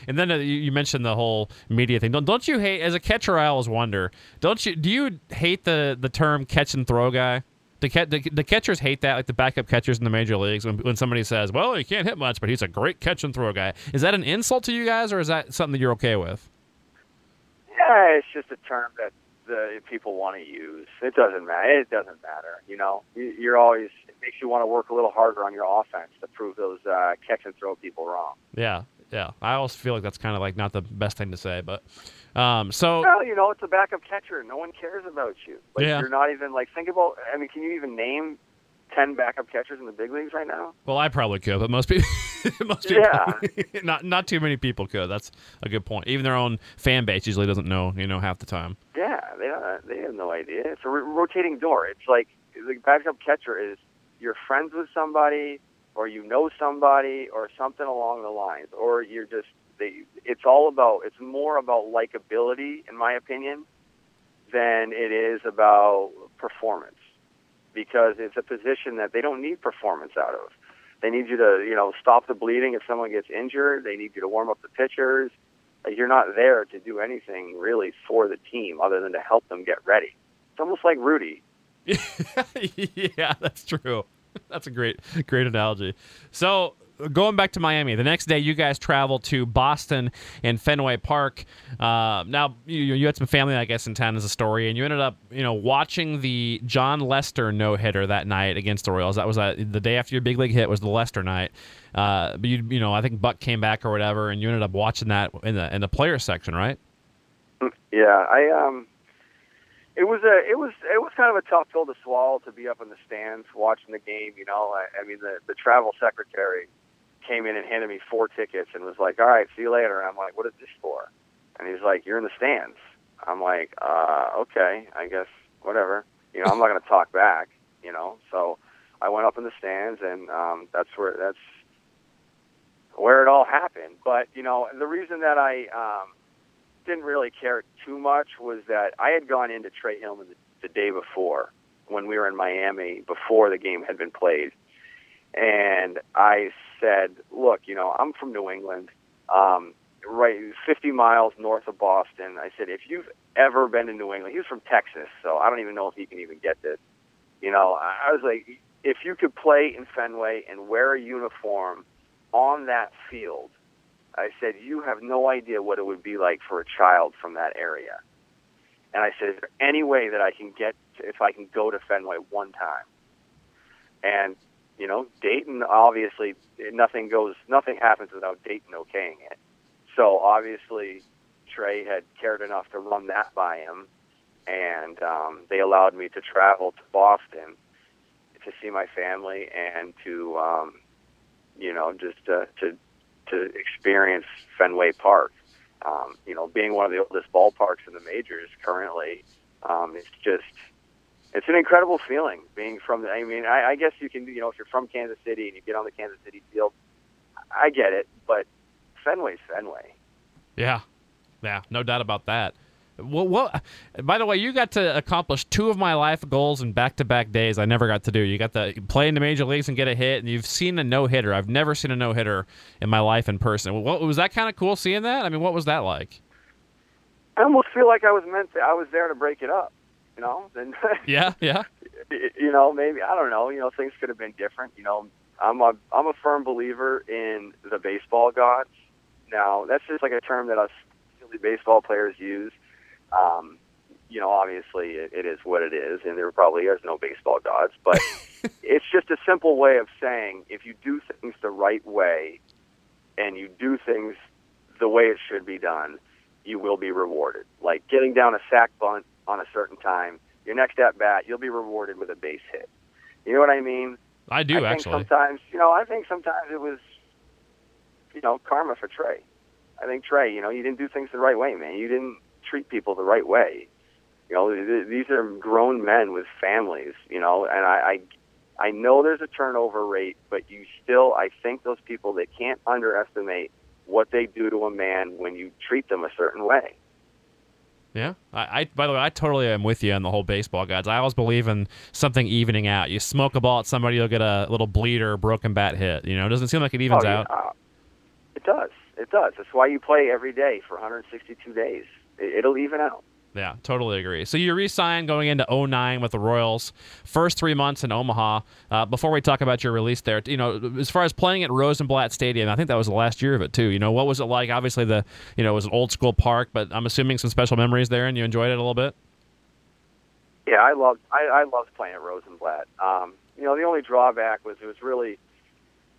And then uh, you, you mentioned the whole media thing. Don't don't you hate as a catcher? I always wonder. Don't you? Do you hate the the term catch and throw guy? The, the, the catchers hate that, like the backup catchers in the major leagues. When, when somebody says, "Well, he can't hit much, but he's a great catch and throw guy," is that an insult to you guys, or is that something that you're okay with? Yeah, it's just a term that the people want to use. It doesn't matter. It doesn't matter. You know, You- you're always it makes you want to work a little harder on your offense to prove those uh, catch and throw people wrong. Yeah, yeah. I always feel like that's kind of like not the best thing to say, but um, so Well, you know, it's a backup catcher. No one cares about you. Like Yeah. you're not even like think about. I mean, can you even name ten backup catchers in the big leagues right now? Well, I probably could, but most people, most people, Yeah. not not too many people could. That's a good point. Even their own fan base usually doesn't know, you know, half the time. Yeah, they don't, they have no idea. It's a ro- rotating door. It's like the backup catcher is you're friends with somebody, or you know somebody, or something along the lines, or you're just. They, it's all about. It's more about likability, in my opinion, than it is about performance, because it's a position that they don't need performance out of. They need you to, you know, stop the bleeding if someone gets injured. They need you to warm up the pitchers. You're not there to do anything really for the team other than to help them get ready. It's almost like Rudy. yeah, that's true. That's a great, great analogy. So, going back to Miami, the next day you guys travel to Boston and Fenway Park. Uh, now, you, you had some family, I guess, in town as a story, and you ended up, you know, watching the Jon Lester no hitter that night against the Royals. That was uh, the day after your big league hit was the Lester night. Uh, but you, you know, I think Buck came back or whatever, and you ended up watching that in the in the player section, right? Yeah, I um, it was a it was it was kind of a tough pill to swallow to be up in the stands watching the game. You know, I, I mean the the travel secretary came in and handed me four tickets and was like, "All right, see you later." I'm like, "What is this for?" And he's like, "You're in the stands." I'm like, uh, "Okay, I guess whatever." You know, I'm not going to talk back. You know, so I went up in the stands, and um, that's where that's where it all happened. But you know, the reason that I um, didn't really care too much was that I had gone into Trey Hillman the, the day before when we were in Miami before the game had been played, and I said, "Look, you know, I'm from New England." Um, right 50 miles north of Boston. I said, if you've ever been to New England, he was from Texas, so I don't even know if he can even get this. You know, I was like, if you could play in Fenway and wear a uniform on that field, I said, you have no idea what it would be like for a child from that area. And I said, is there any way that I can get, to, if I can go to Fenway one time? And, you know, Dayton, obviously, nothing goes, nothing happens without Dayton okaying it. so obviously Trey had cared enough to run that by him, and um, they allowed me to travel to Boston to see my family and to, um, you know, just uh, to to experience Fenway Park. Um, you know, being one of the oldest ballparks in the majors currently, um, it's just it's an incredible feeling being from the. I mean, I, I guess you can, you know, if you're from Kansas City and you get on the Kansas City field, I get it, but Fenway's Fenway. Yeah, yeah, no doubt about that. Well, what? By the way, you got to accomplish two of my life goals in back-to-back days. I never got to do. You got to play in the major leagues and get a hit, and you've seen a no-hitter. I've never seen a no-hitter in my life in person. What was that kind of cool seeing that? I mean, what was that like? I almost feel like I was meant to. I was there to break it up. You know, and yeah, yeah. You know, maybe I don't know. You know, things could have been different. You know, I'm a I'm a firm believer in the baseball gods. Now, that's just like a term that us silly baseball players use. Um, you know, obviously it, it is what it is, and there probably is no baseball gods, but it's just a simple way of saying if you do things the right way and you do things the way it should be done, you will be rewarded. Like getting down a sac bunt on a certain time, your next at bat, you'll be rewarded with a base hit. You know what I mean? I do I think actually. Sometimes, you know, I think sometimes it was, you know, karma for Trey. I think Trey, you know, you didn't do things the right way, man. You didn't treat people the right way. You know, th- these are grown men with families, you know, and I, I, I know there's a turnover rate, but you still, I think those people, they can't underestimate what they do to a man when you treat them a certain way. Yeah. I, I by the way, I totally am with you on the whole baseball guys. I always believe in something evening out. You smoke a ball at somebody, you'll get a little bleeder, broken bat hit. You know, it doesn't seem like it evens oh, yeah. out. Uh, it does. It does. That's why you play every day for 162 days. It, it'll even out. Yeah, totally agree. So you re-signed going into 09 with the Royals. First three months in Omaha. Uh, before we talk about your release there, you know, as far as playing at Rosenblatt Stadium, I think that was the last year of it too. You know, what was it like? Obviously, the you know it was an old school park, but I'm assuming some special memories there, and you enjoyed it a little bit. Yeah, I loved I, I loved playing at Rosenblatt. Um, you know, the only drawback was it was really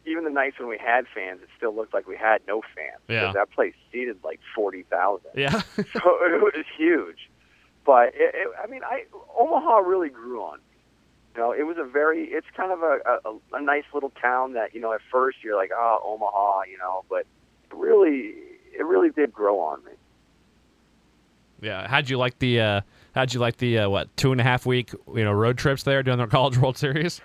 even the nights when we had fans, it still looked like we had no fans. Yeah. Because that place seated like forty thousand. Yeah. so it was huge. But it, it, I mean, I Omaha really grew on. me. You know, it was a very. It's kind of a, a a nice little town that you know at first you're like, oh, Omaha, you know, but it really, it really did grow on me. yeah. How'd you like the? Uh, how'd you like the uh, what two and a half week you know road trips there during the College World Series?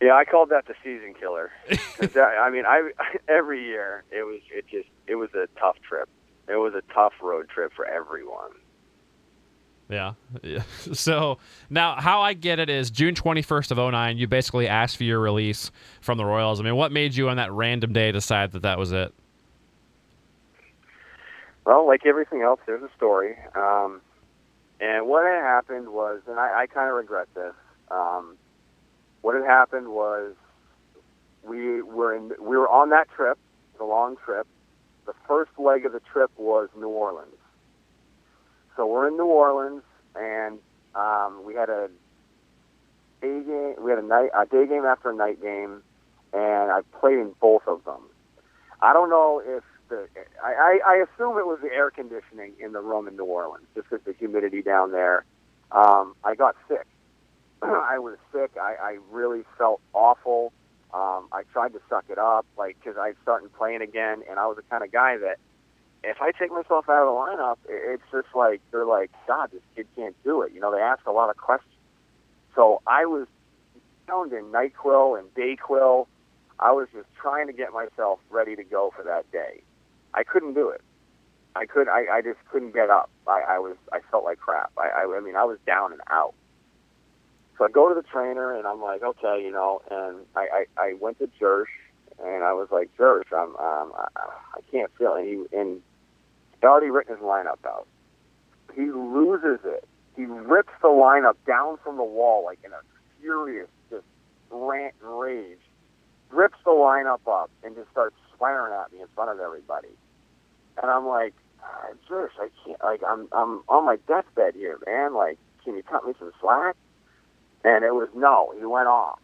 Yeah, I called that the season killer. that, I mean, I every year it was it just it was a tough trip. It was a tough road trip for everyone. Yeah. yeah. So now, how I get it is June 21st of 09, you basically asked for your release from the Royals. I mean, what made you on that random day decide that that was it? Well, like everything else, there's a story. Um, and what had happened was, and I, I kind of regret this. Um, what had happened was we were in, we were on that trip, the long trip. The first leg of the trip was New Orleans. So we're in New Orleans, and um, we had a day game. We had a night a day game after a night game, and I played in both of them. I don't know if the I, I, I assume it was the air conditioning in the room in New Orleans, just because the humidity down there. Um, I got sick. I was sick. I, I really felt awful. Um, I tried to suck it up, like because I started playing again, and I was the kind of guy that if I take myself out of the lineup, it- it's just like they're like, God, this kid can't do it. You know, they ask a lot of questions. So I was pound in Nyquil and Dayquil. I was just trying to get myself ready to go for that day. I couldn't do it. I could. I, I just couldn't get up. I, I was. I felt like crap. I, I. I mean, I was down and out. So I go to the trainer and I'm like, okay, you know, and I. I, I went to Jersh and I was like, Jersh, I'm. Um, I, I can't feel. And he and he'd already written his lineup out. He loses it. He rips the lineup down from the wall like in a furious, just rant and rage. Rips the lineup up and just starts swearing at me in front of everybody. And I'm like, ah, Jersh, I can't. Like, I'm I'm on my deathbed here, man. Like, can you cut me some slack? And it was no. He went off.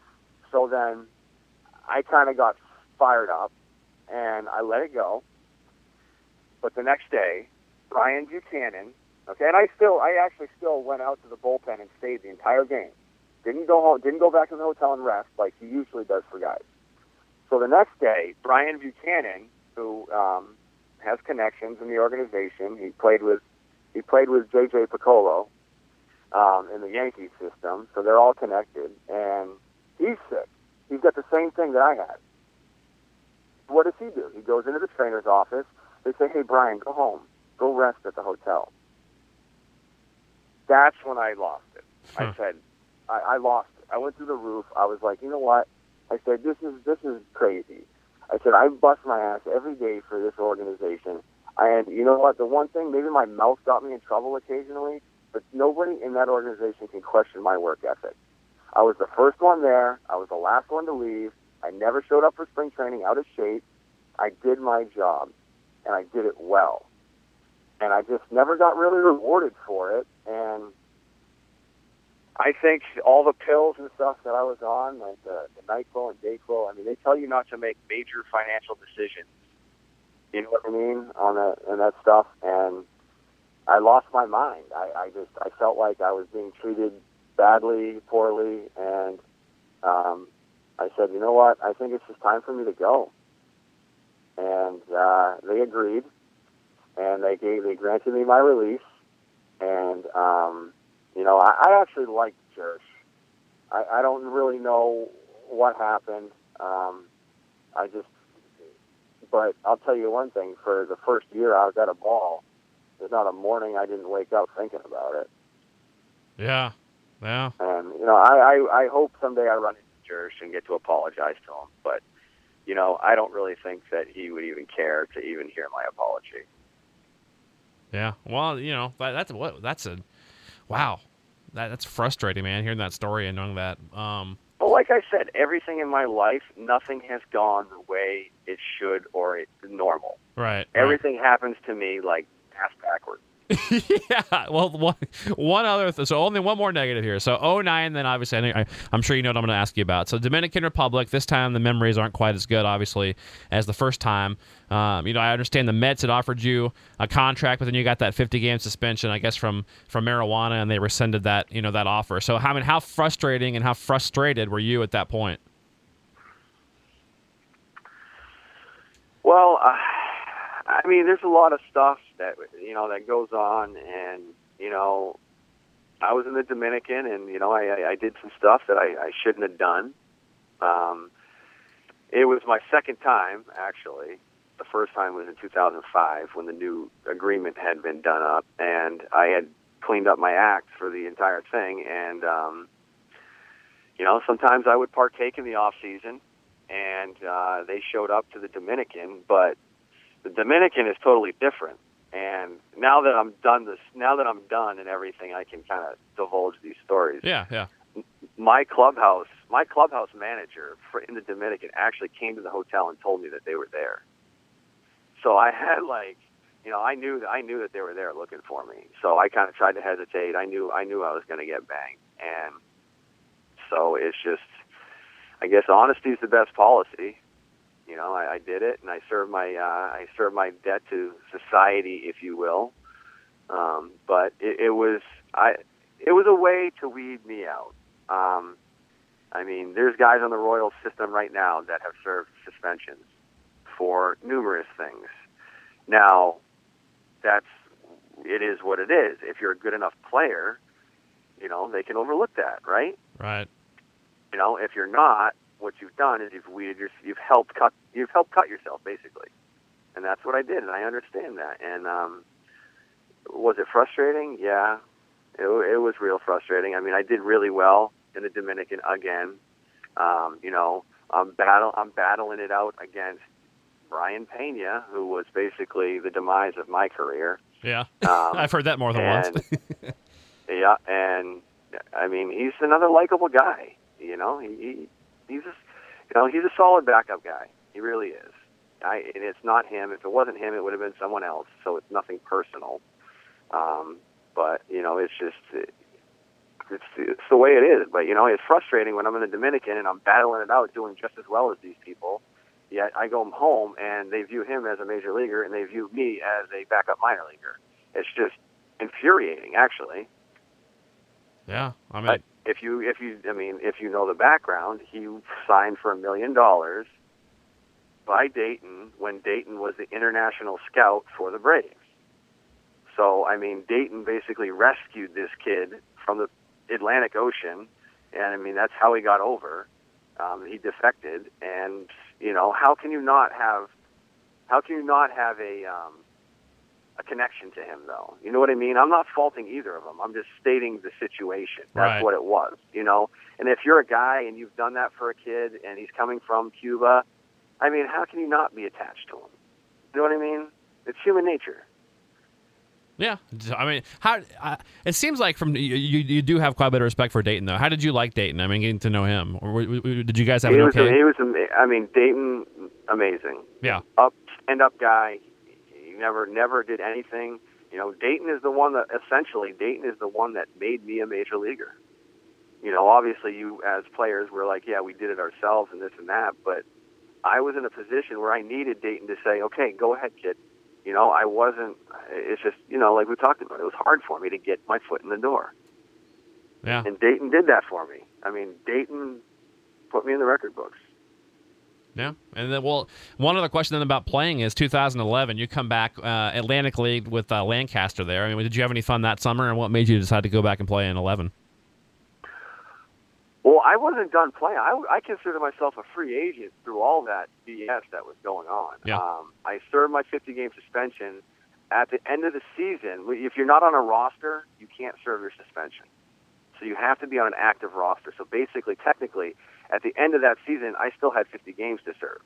So then, I kind of got fired up, and I let it go. but the next day, Brian Buchanan, okay, and I still, I actually still went out to the bullpen and stayed the entire game. Didn't go home, didn't go back to the hotel and rest like he usually does for guys. So the next day, Brian Buchanan, who um, has connections in the organization, he played with, he played with J.J. Picollo um, in the Yankees system, so they're all connected, and he's sick. He's got the same thing that I had. What does he do? He goes into the trainer's office. They say, "Hey, Brian, go home. Go rest at the hotel." That's when I lost it. Huh. I said, I, "I lost it." I went through the roof. I was like, "You know what?" I said, "This is this is crazy." I said, "I bust my ass every day for this organization." And you know what? The one thing, maybe my mouth got me in trouble occasionally, but nobody in that organization can question my work ethic. I was the first one there. I was the last one to leave. I never showed up for spring training out of shape. I did my job, and I did it well. And I just never got really rewarded for it. And I think all the pills and stuff that I was on, like the, the NyQuil and DayQuil, I mean, they tell you not to make major financial decisions. You know what I mean on that and that stuff. And I lost my mind. I, I just I felt like I was being treated badly, poorly, and um, I said, you know what? I think it's just time for me to go. And uh, they agreed, and they gave they granted me my release. And um, you know, I, I actually liked Jersh. I, I don't really know what happened. Um, I just, but I'll tell you one thing: for the first year I was at a ball, there's not a morning I didn't wake up thinking about it. Yeah. Yeah. And you know, I, I I hope someday I run into Jersh and get to apologize to him. But you know, I don't really think that he would even care to even hear my apology. Yeah. Well, you know, that, that's what that's a wow. That that's frustrating, man, hearing that story and knowing that. Um But like I said, everything in my life, nothing has gone the way it should or it's normal. right. right. Everything happens to me like yeah. Well, one, one other. Th- so only one more negative here. So 09, then obviously, I, I'm sure you know what I'm going to ask you about. So Dominican Republic. This time the memories aren't quite as good, obviously, as the first time. Um, you know, I understand the Mets had offered you a contract, but then you got that 50 game suspension, I guess, from from marijuana, and they rescinded that you know that offer. So how I mean, how frustrating and how frustrated were you at that point? Well, uh, I mean, there's a lot of stuff that you know that goes on, and you know, I was in the Dominican, and you know, I, I, did some stuff that I, I shouldn't have done. Um, it was my second time, actually. The first time was in 2005 when the new agreement had been done up, and I had cleaned up my act for the entire thing. And um, you know, sometimes I would partake in the off season, and uh, they showed up to the Dominican, but the Dominican is totally different. And now that I'm done this, now that I'm done and everything, I can kind of divulge these stories. Yeah. Yeah. My clubhouse, my clubhouse manager for, in the Dominican actually came to the hotel and told me that they were there. So I had like, you know, I knew that I knew that they were there looking for me. So I kind of tried to hesitate. I knew I knew I was going to get banged, and so it's just, I guess honesty is the best policy you know, I, I did it, and I served my uh, I served my debt to society, if you will. Um, but it, it was I it was a way to weed me out. Um, I mean, there's guys on the Royal system right now that have served suspensions for numerous things. Now, that's it is what it is. If you're a good enough player, you know they can overlook that, right? Right. You know, if you're not, what you've done is you've weeded your, you've helped cut, you've helped cut yourself basically, and that's what I did, and I understand that. And um, was it frustrating? Yeah, it, it was real frustrating. I mean, I did really well in the Dominican again. Um, you know, I'm battle, I'm battling it out against Brayan Peña, who was basically the demise of my career. Yeah. Um, I've heard that more than once. yeah, and I mean, he's another likable guy. You know, he, he he's a, you know he's a solid backup guy. He really is. I and it's not him. If it wasn't him, it would have been someone else. So it's nothing personal. Um, but you know, it's just it's it's the way it is. But you know, it's frustrating when I'm in the Dominican and I'm battling it out, doing just as well as these people, Yet I go home and they view him as a major leaguer and they view me as a backup minor leaguer. It's just infuriating, actually. Yeah, I mean, if you, if you, I mean, if you know the background, he signed for a million dollars by Dayton when Dayton was the international scout for the Braves. So, I mean, Dayton basically rescued this kid from the Atlantic Ocean, and I mean, that's how he got over. Um, he defected, and you know, how can you not have, how can you not have a, um, a connection to him, though? You know what I mean? I'm not faulting either of them. I'm just stating the situation. That's Right. what it was, you know. And if you're a guy and you've done that for a kid, and he's coming from Cuba, I mean, how can you not be attached to him? You know what I mean? It's human nature. yeah. I mean, how? Uh, it seems like from you, you, you do have quite a bit of respect for Dayton, though. How did you like Dayton? I mean, getting to know him, or did you guys have he an was, okay? he was, I mean, Dayton, amazing. Yeah, up stand up guy. Never never did anything. You know, Dayton is the one that essentially Dayton is the one that made me a major leaguer. You know, obviously you as players were like, yeah, we did it ourselves and this and that, but I was in a position where I needed Dayton to say, okay, go ahead, kid. You know, I wasn't. It's just you know, like we talked about, it was hard for me to get my foot in the door, yeah. and Dayton did that for me. I mean, Dayton put me in the record books. Yeah, and then well, one other question then about playing is 2011. You come back uh, Atlantic League with uh, Lancaster there. I mean, did you have any fun that summer, and what made you decide to go back and play in 11? Well, I wasn't done playing. I, I consider myself a free agent through all that BS that was going on. Yeah. Um, I served my 50 game suspension. At the end of the season, if you're not on a roster, you can't serve your suspension. So you have to be on an active roster. So basically, technically, at the end of that season, I still had 50 games to serve.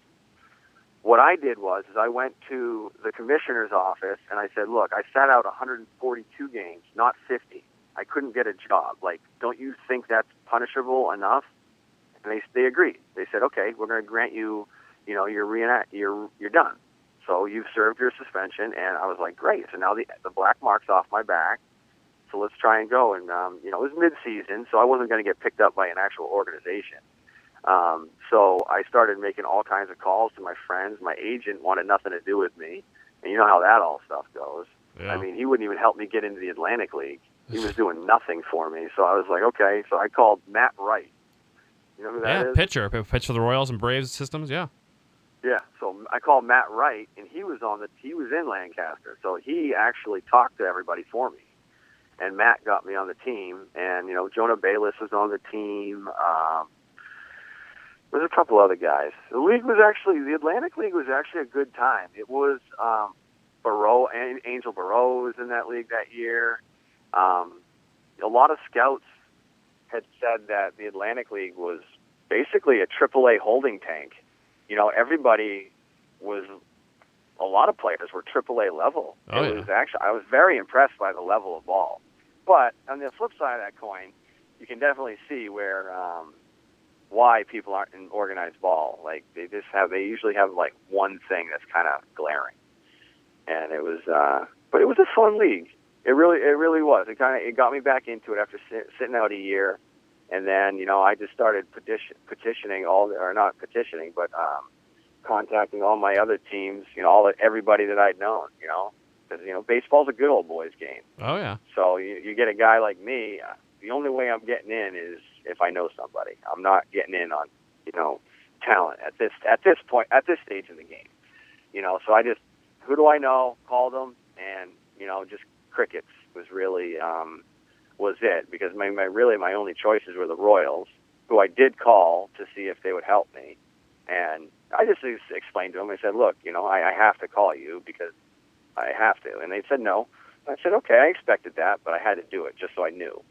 What I did was, is I went to the commissioner's office and I said, "Look, I sat out 142 games, not 50. I couldn't get a job. Like, don't you think that's punishable enough?" And they they agreed. They said, "Okay, we're going to grant you, you know, you're reenact, you're you're done. So you've served your suspension." And I was like, "Great! So now the the black marks off my back. So let's try and go." And um, you know, it was mid-season, so I wasn't going to get picked up by an actual organization. Um, so I started making all kinds of calls to my friends. My agent wanted nothing to do with me, and you know how that all stuff goes. I mean, he wouldn't even help me get into the Atlantic League. He was doing nothing for me. So I was like, okay. So I called Matt Wright. You know who that yeah, is? pitcher, pitch for the Royals and Braves systems. Yeah, Yeah. So I called Matt Wright, and he was on the he was in Lancaster. So he actually talked to everybody for me, and Matt got me on the team. And you know, Jonah Bayliss was on the team. Um, there's a couple other guys. The league was actually the Atlantic League was actually a good time. It was um, Berroa and Angel Berroa was in that league that year. Um, a lot of scouts had said that the Atlantic League was basically a AAA holding tank. You know, everybody was. A lot of players were AAA level. Oh, it yeah. was actually I was very impressed by the level of ball. But on the flip side of that coin, you can definitely see where um, why people aren't in organized ball. Like they just have, they usually have like one thing that's kind of glaring. And it was, uh, but it was a fun league. It really, it really was. It kind of, it got me back into it after sit, sitting out a year, and then you know I just started petition, petitioning all, the, or not petitioning, but um, contacting all my other teams. You know, all the, everybody that I'd known. You know, because you know baseball's a good old boys game. oh yeah, So you, you get a guy like me. uh, The only way I'm getting in is if I know somebody. I'm not getting in on you know talent at this at this point at this stage in the game. You know, so I just who do I know? Called them, and you know, just crickets was really um, was it because my, my really my only choices were the Royals, who I did call to see if they would help me, and I just explained to them. I said, look, you know, I, I have to call you because I have to, and they said no. I said, okay, I expected that, but I had to do it just so I knew.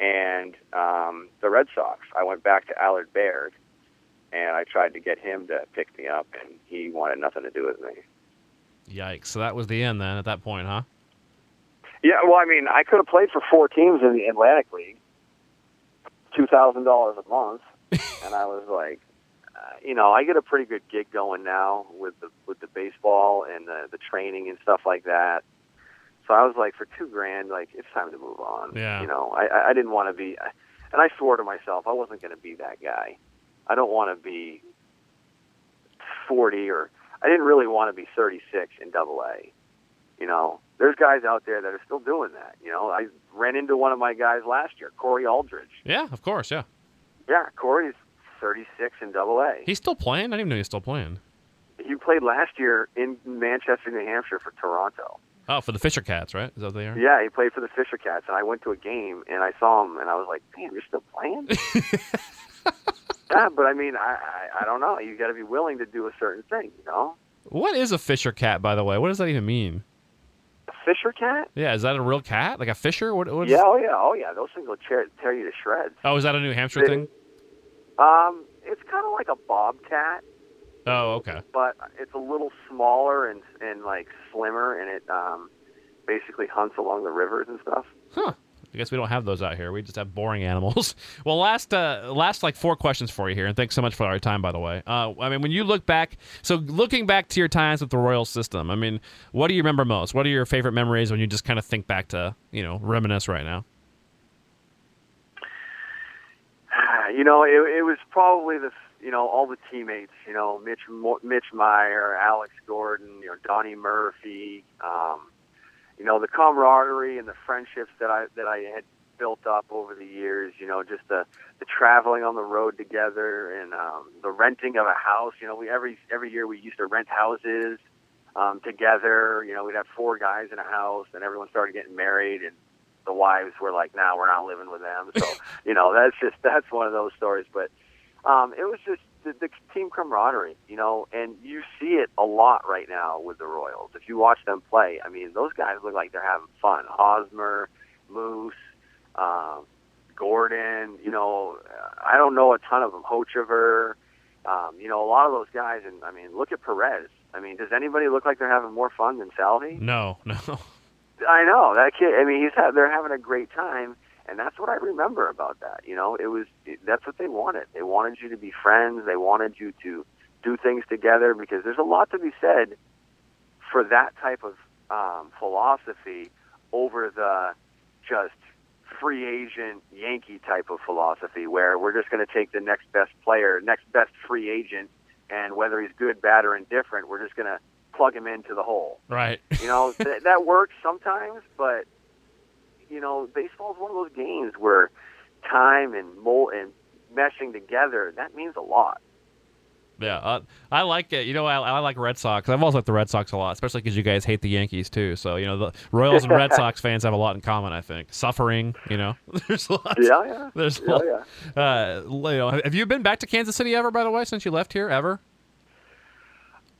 And um, the Red Sox, I went back to Allard Baird, and I tried to get him to pick me up, and he wanted nothing to do with me. yikes! So that was the end then at that point, huh? Yeah, well, I mean, I could have played for four teams in the Atlantic League, two thousand dollars a month, and I was like, uh, you know, I get a pretty good gig going now with the with the baseball and the the training and stuff like that. So I was like, for two grand, like it's time to move on. Yeah. You know, I I- didn't want to be, and I swore to myself I wasn't going to be that guy. I don't want to be 40 or I didn't really want to be 36 in Double A. You know, there's guys out there that are still doing that. You know, I ran into one of my guys last year, Cory Aldridge. Yeah, of course. Yeah, Yeah, Cory's 36 in Double A. he's still playing. I didn't even know he's still playing. He played last year in Manchester, New Hampshire for Toronto. Oh, for the Fisher Cats, right? Is that what they are? Yeah, he played for the Fisher Cats, and I went to a game and I saw him, and I was like, "Damn, you're still playing." yeah, but I mean, I I, I don't know. You got to be willing to do a certain thing, you know. What is a Fisher Cat, by the way? What does that even mean? A Fisher Cat? Yeah, is that a real cat? Like a fisher? What? what is- Yeah, oh yeah, oh yeah. Those things will tear, tear you to shreds. Oh, is that a New Hampshire They- thing? Um, it's kind of like a bobcat, Oh, okay. but it's a little smaller and and like slimmer, and it um basically hunts along the rivers and stuff. Huh. I guess we don't have those out here. We just have boring animals. well, last uh, last like four questions for you here, and thanks so much for our time, by the way. Uh, I mean, when you look back, so looking back to your times with the Royal system, I mean, what do you remember most? What are your favorite memories when you just kind of think back to, you know, reminisce right now? You know, it, it was probably the you know all the teammates. You know, Mitch Mitch Maier, Alex Gordon, you know Donnie Murphy. Um, you know the camaraderie and the friendships that I that I had built up over the years. You know, just the the traveling on the road together and um, the renting of a house. You know, we every every year we used to rent houses um, together. You know, we'd have four guys in a house, and everyone started getting married and the wives were like, "Now nah, we're not living with them." So you know, that's just that's one of those stories. But um, it was just the, the team camaraderie, you know, and you see it a lot right now with the Royals. If you watch them play, I mean, those guys look like they're having fun. Hosmer, Moose, um, Gordon, you know, I don't know a ton of them. Hochevar, um, you know, a lot of those guys. And I mean, look at Perez. I mean, does anybody look like they're having more fun than Salvi? No, no. I know that kid. I mean, he's had, they're having a great time, and that's what I remember about that. You know, it was that's what they wanted. They wanted you to be friends. They wanted you to do things together because there's a lot to be said for that type of um, philosophy over the just free agent Yankee type of philosophy, where we're just going to take the next best player, next best free agent, and whether he's good, bad, or indifferent, we're just going to plug him into the hole. Right. You know, th- that works sometimes, but you know, baseball is one of those games where time and mold and meshing together that means a lot. Yeah, uh, I like it. You know, I, I like Red Sox. I've always liked the Red Sox a lot, especially because you guys hate the Yankees too. So you know, the Royals and Red Sox fans have a lot in common. I think suffering. You know, there's lots. Yeah, yeah. There's Yeah, lot- yeah. Uh, you know, have you been back to Kansas City ever? By the way, since you left here, ever?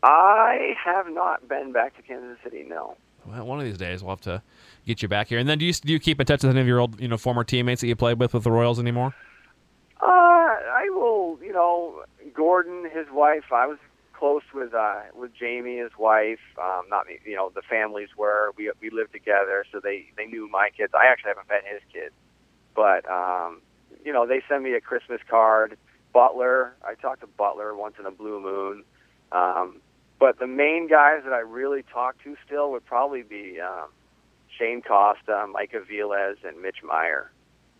I have not been back to Kansas City. No. Well, one of these days we'll have to get you back here. And then, do you do you keep in touch with any of your old, you know, former teammates that you played with with the Royals anymore? Uh, I will. You know, Gordon, his wife. I was close with uh, with Jamie, his wife. Um, not me. You know, the families were. We we lived together, so they they knew my kids. I actually haven't met his kids, but um, you know, they send me a Christmas card. Butler. I talked to Butler once in a blue moon. Um, but the main guys that I really talk to still would probably be um, Shane Costa, Mike Aviles, and Mitch Maier.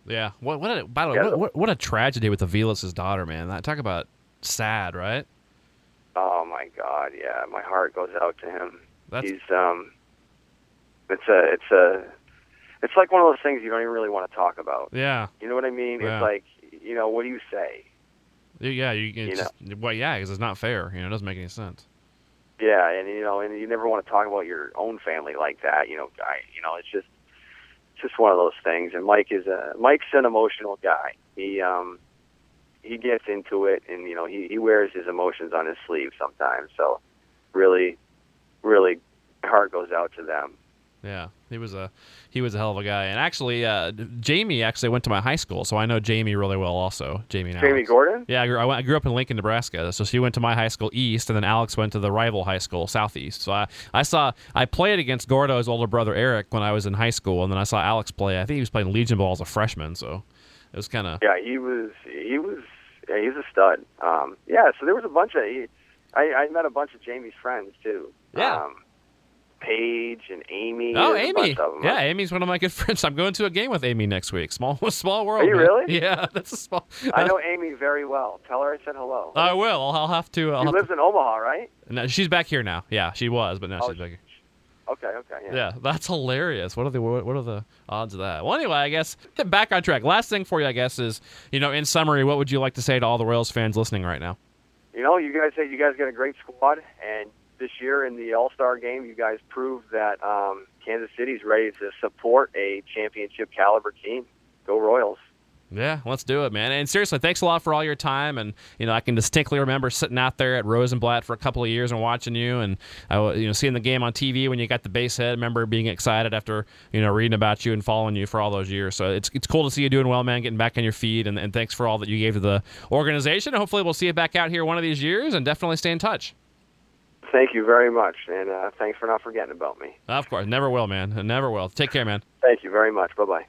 Yeah. What? What? A, by the way, what, what, what a tragedy with the Aviles' daughter, man. Talk about sad, right? Oh my God, yeah, my heart goes out to him. That's He's um, it's a, it's a, it's like one of those things you don't even really want to talk about. yeah, You know what I mean? Yeah. It's like, you know, what do you say? yeah. You, it's You know. just, well, yeah, because it's not fair. You know, it doesn't make any sense. Yeah, and you know, and you never want to talk about your own family like that. You know, I, you know, it's just, just one of those things. And Mike is a, Mike's an emotional guy. He, um, he gets into it, and you know, he he wears his emotions on his sleeve sometimes. So, really, really, heart goes out to them. Yeah, he was a he was a hell of a guy. And actually, uh, Jamie actually went to my high school, so I know Jamie really well. Also, Jamie. And Jamie Alex. Gordon. Yeah, I grew, I, went, I grew up in Lincoln, Nebraska. So she went to my high school east, and then Alex went to the rival high school southeast. So I, I saw I played against Gordo's older brother Eric when I was in high school, and then I saw Alex play. I think he was playing Legion ball as a freshman. So it was kind of Yeah, he was he was yeah, he's a stud. Um, yeah, so there was a bunch of he, I, I met a bunch of Jamie's friends too. Yeah. Um, Paige and Amy. Oh, Amy. bunch of 'em. Yeah, Amy's one of my good friends. I'm going to a game with Amy next week. Small, small world. Are you man. really? Yeah, that's a small. I know Amy very well. Tell her I said hello. I will. I'll, I'll have to. Uh, I'll she have lives in Omaha, right? no, she's back here now. Yeah, she was, but now Oh, she's back here. Okay, okay. Yeah. Yeah, that's hilarious. What are the what what are the odds of that? Well, anyway, I guess back on track. Last thing for you, I guess, is you know, in summary, what would you like to say to all the Royals fans listening right now? You know, you guys say you guys got a great squad, and this year in the All Star game, you guys proved that um, Kansas City's ready to support a championship caliber team. Go Royals! Yeah, let's do it, man. And seriously, thanks a lot for all your time. And you know, I can distinctly remember sitting out there at Rosenblatt for a couple of years and watching you, and I, wa- you know, seeing the game on TV when you got the base hit. I remember being excited after you know reading about you and following you for all those years. So it's it's cool to see you doing well, man. Getting back on your feet, and, and thanks for all that you gave to the organization. Hopefully, we'll see you back out here one of these years, and definitely stay in touch. Thank you very much, and uh, thanks for not forgetting about me. Of course, never will, man. Never will. Take care, man. Thank you very much. Bye bye.